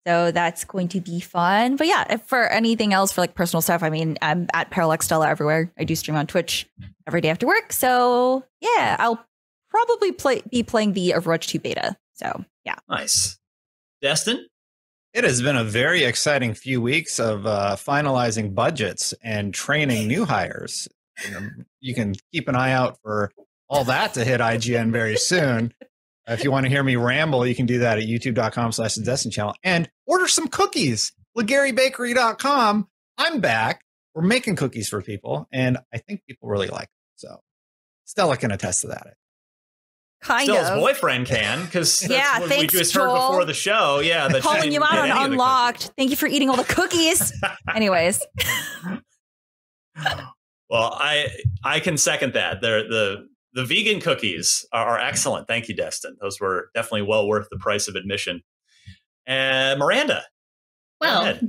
So that's going to be fun. But yeah, if for anything else for like personal stuff, I mean, I'm at Parallax Stella everywhere. I do stream on Twitch every day after work. So yeah, I'll probably play be playing the Overwatch 2 beta. So yeah. Nice. Destin? It has been a very exciting few weeks of uh, finalizing budgets and training new hires. You, know, you can keep an eye out for all that to hit IGN very soon. if you want to hear me ramble, you can do that at youtube.com slash the Destin channel and order some cookies. LeGaryBakery.com. I'm back. We're making cookies for people, and I think people really like them. So Stella can attest to that. Kind Stella's of. boyfriend can because Yeah, what thanks, we just Joel. heard before the show. Yeah, that Calling you out on any of the Unlocked. Thank you for eating all the cookies. <laughs> Anyways, Well, I I can second that. They're, the the vegan cookies are, are excellent. Thank you, Destin. Those were definitely well worth the price of admission. And Miranda, go Well, ahead.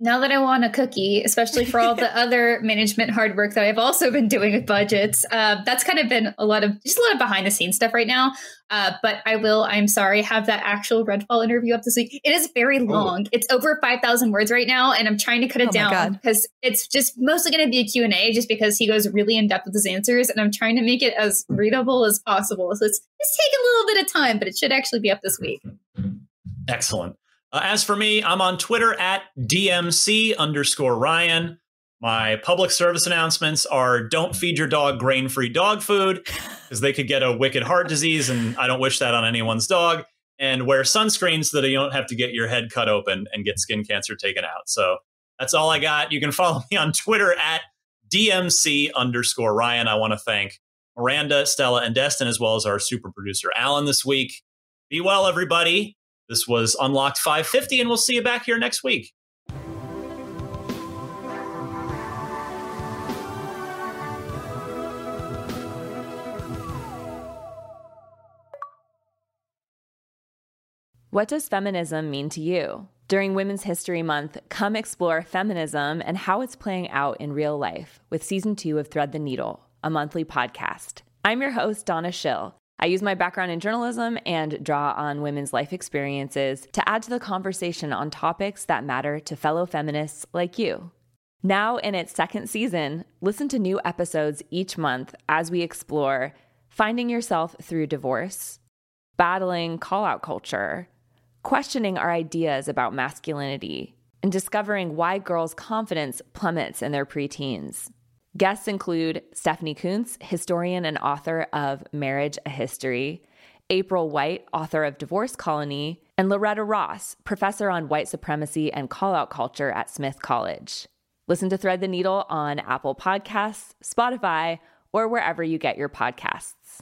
Now that I want a cookie, especially for all the <laughs> other management hard work that I've also been doing with budgets, uh, that's kind of been a lot of just a lot of behind the scenes stuff right now. Uh, but I will, I'm sorry, have that actual Redfall interview up this week. It is very long. It's over 5,000 words right now, and I'm trying to cut it Oh down because it's just mostly going to be a Q&A just because he goes really in depth with his answers, and I'm trying to make it as readable as possible. So it's, it's taking a little bit of time, but it should actually be up this week. Excellent. Uh, as for me, I'm on Twitter at DMC underscore Ryan. My public service announcements are don't feed your dog grain free dog food <laughs> because they could get a wicked heart disease, and I don't wish that on anyone's dog. And wear sunscreen so that you don't have to get your head cut open and get skin cancer taken out. So that's all I got. You can follow <laughs> me on Twitter at DMC underscore Ryan. I want to thank Miranda, Stella, and Destin, as well as our super producer, Alan, this week. Be well, everybody. This was Unlocked 550, and we'll see you back here next week. What does feminism mean to you? During Women's History Month, come explore feminism and how it's playing out in real life with season two of Thread the Needle, a monthly podcast. I'm your host, Donna Schill. I use my background in journalism and draw on women's life experiences to add to the conversation on topics that matter to fellow feminists like you. Now, in its second season, listen to new episodes each month as we explore finding yourself through divorce, battling call out culture, questioning our ideas about masculinity, and discovering why girls' confidence plummets in their preteens. Guests include Stephanie Coontz, historian and author of Marriage a History, April White, author of Divorce Colony, and Loretta Ross, professor on white supremacy and call out culture at Smith College. Listen to Thread the Needle on Apple Podcasts, Spotify, or wherever you get your podcasts.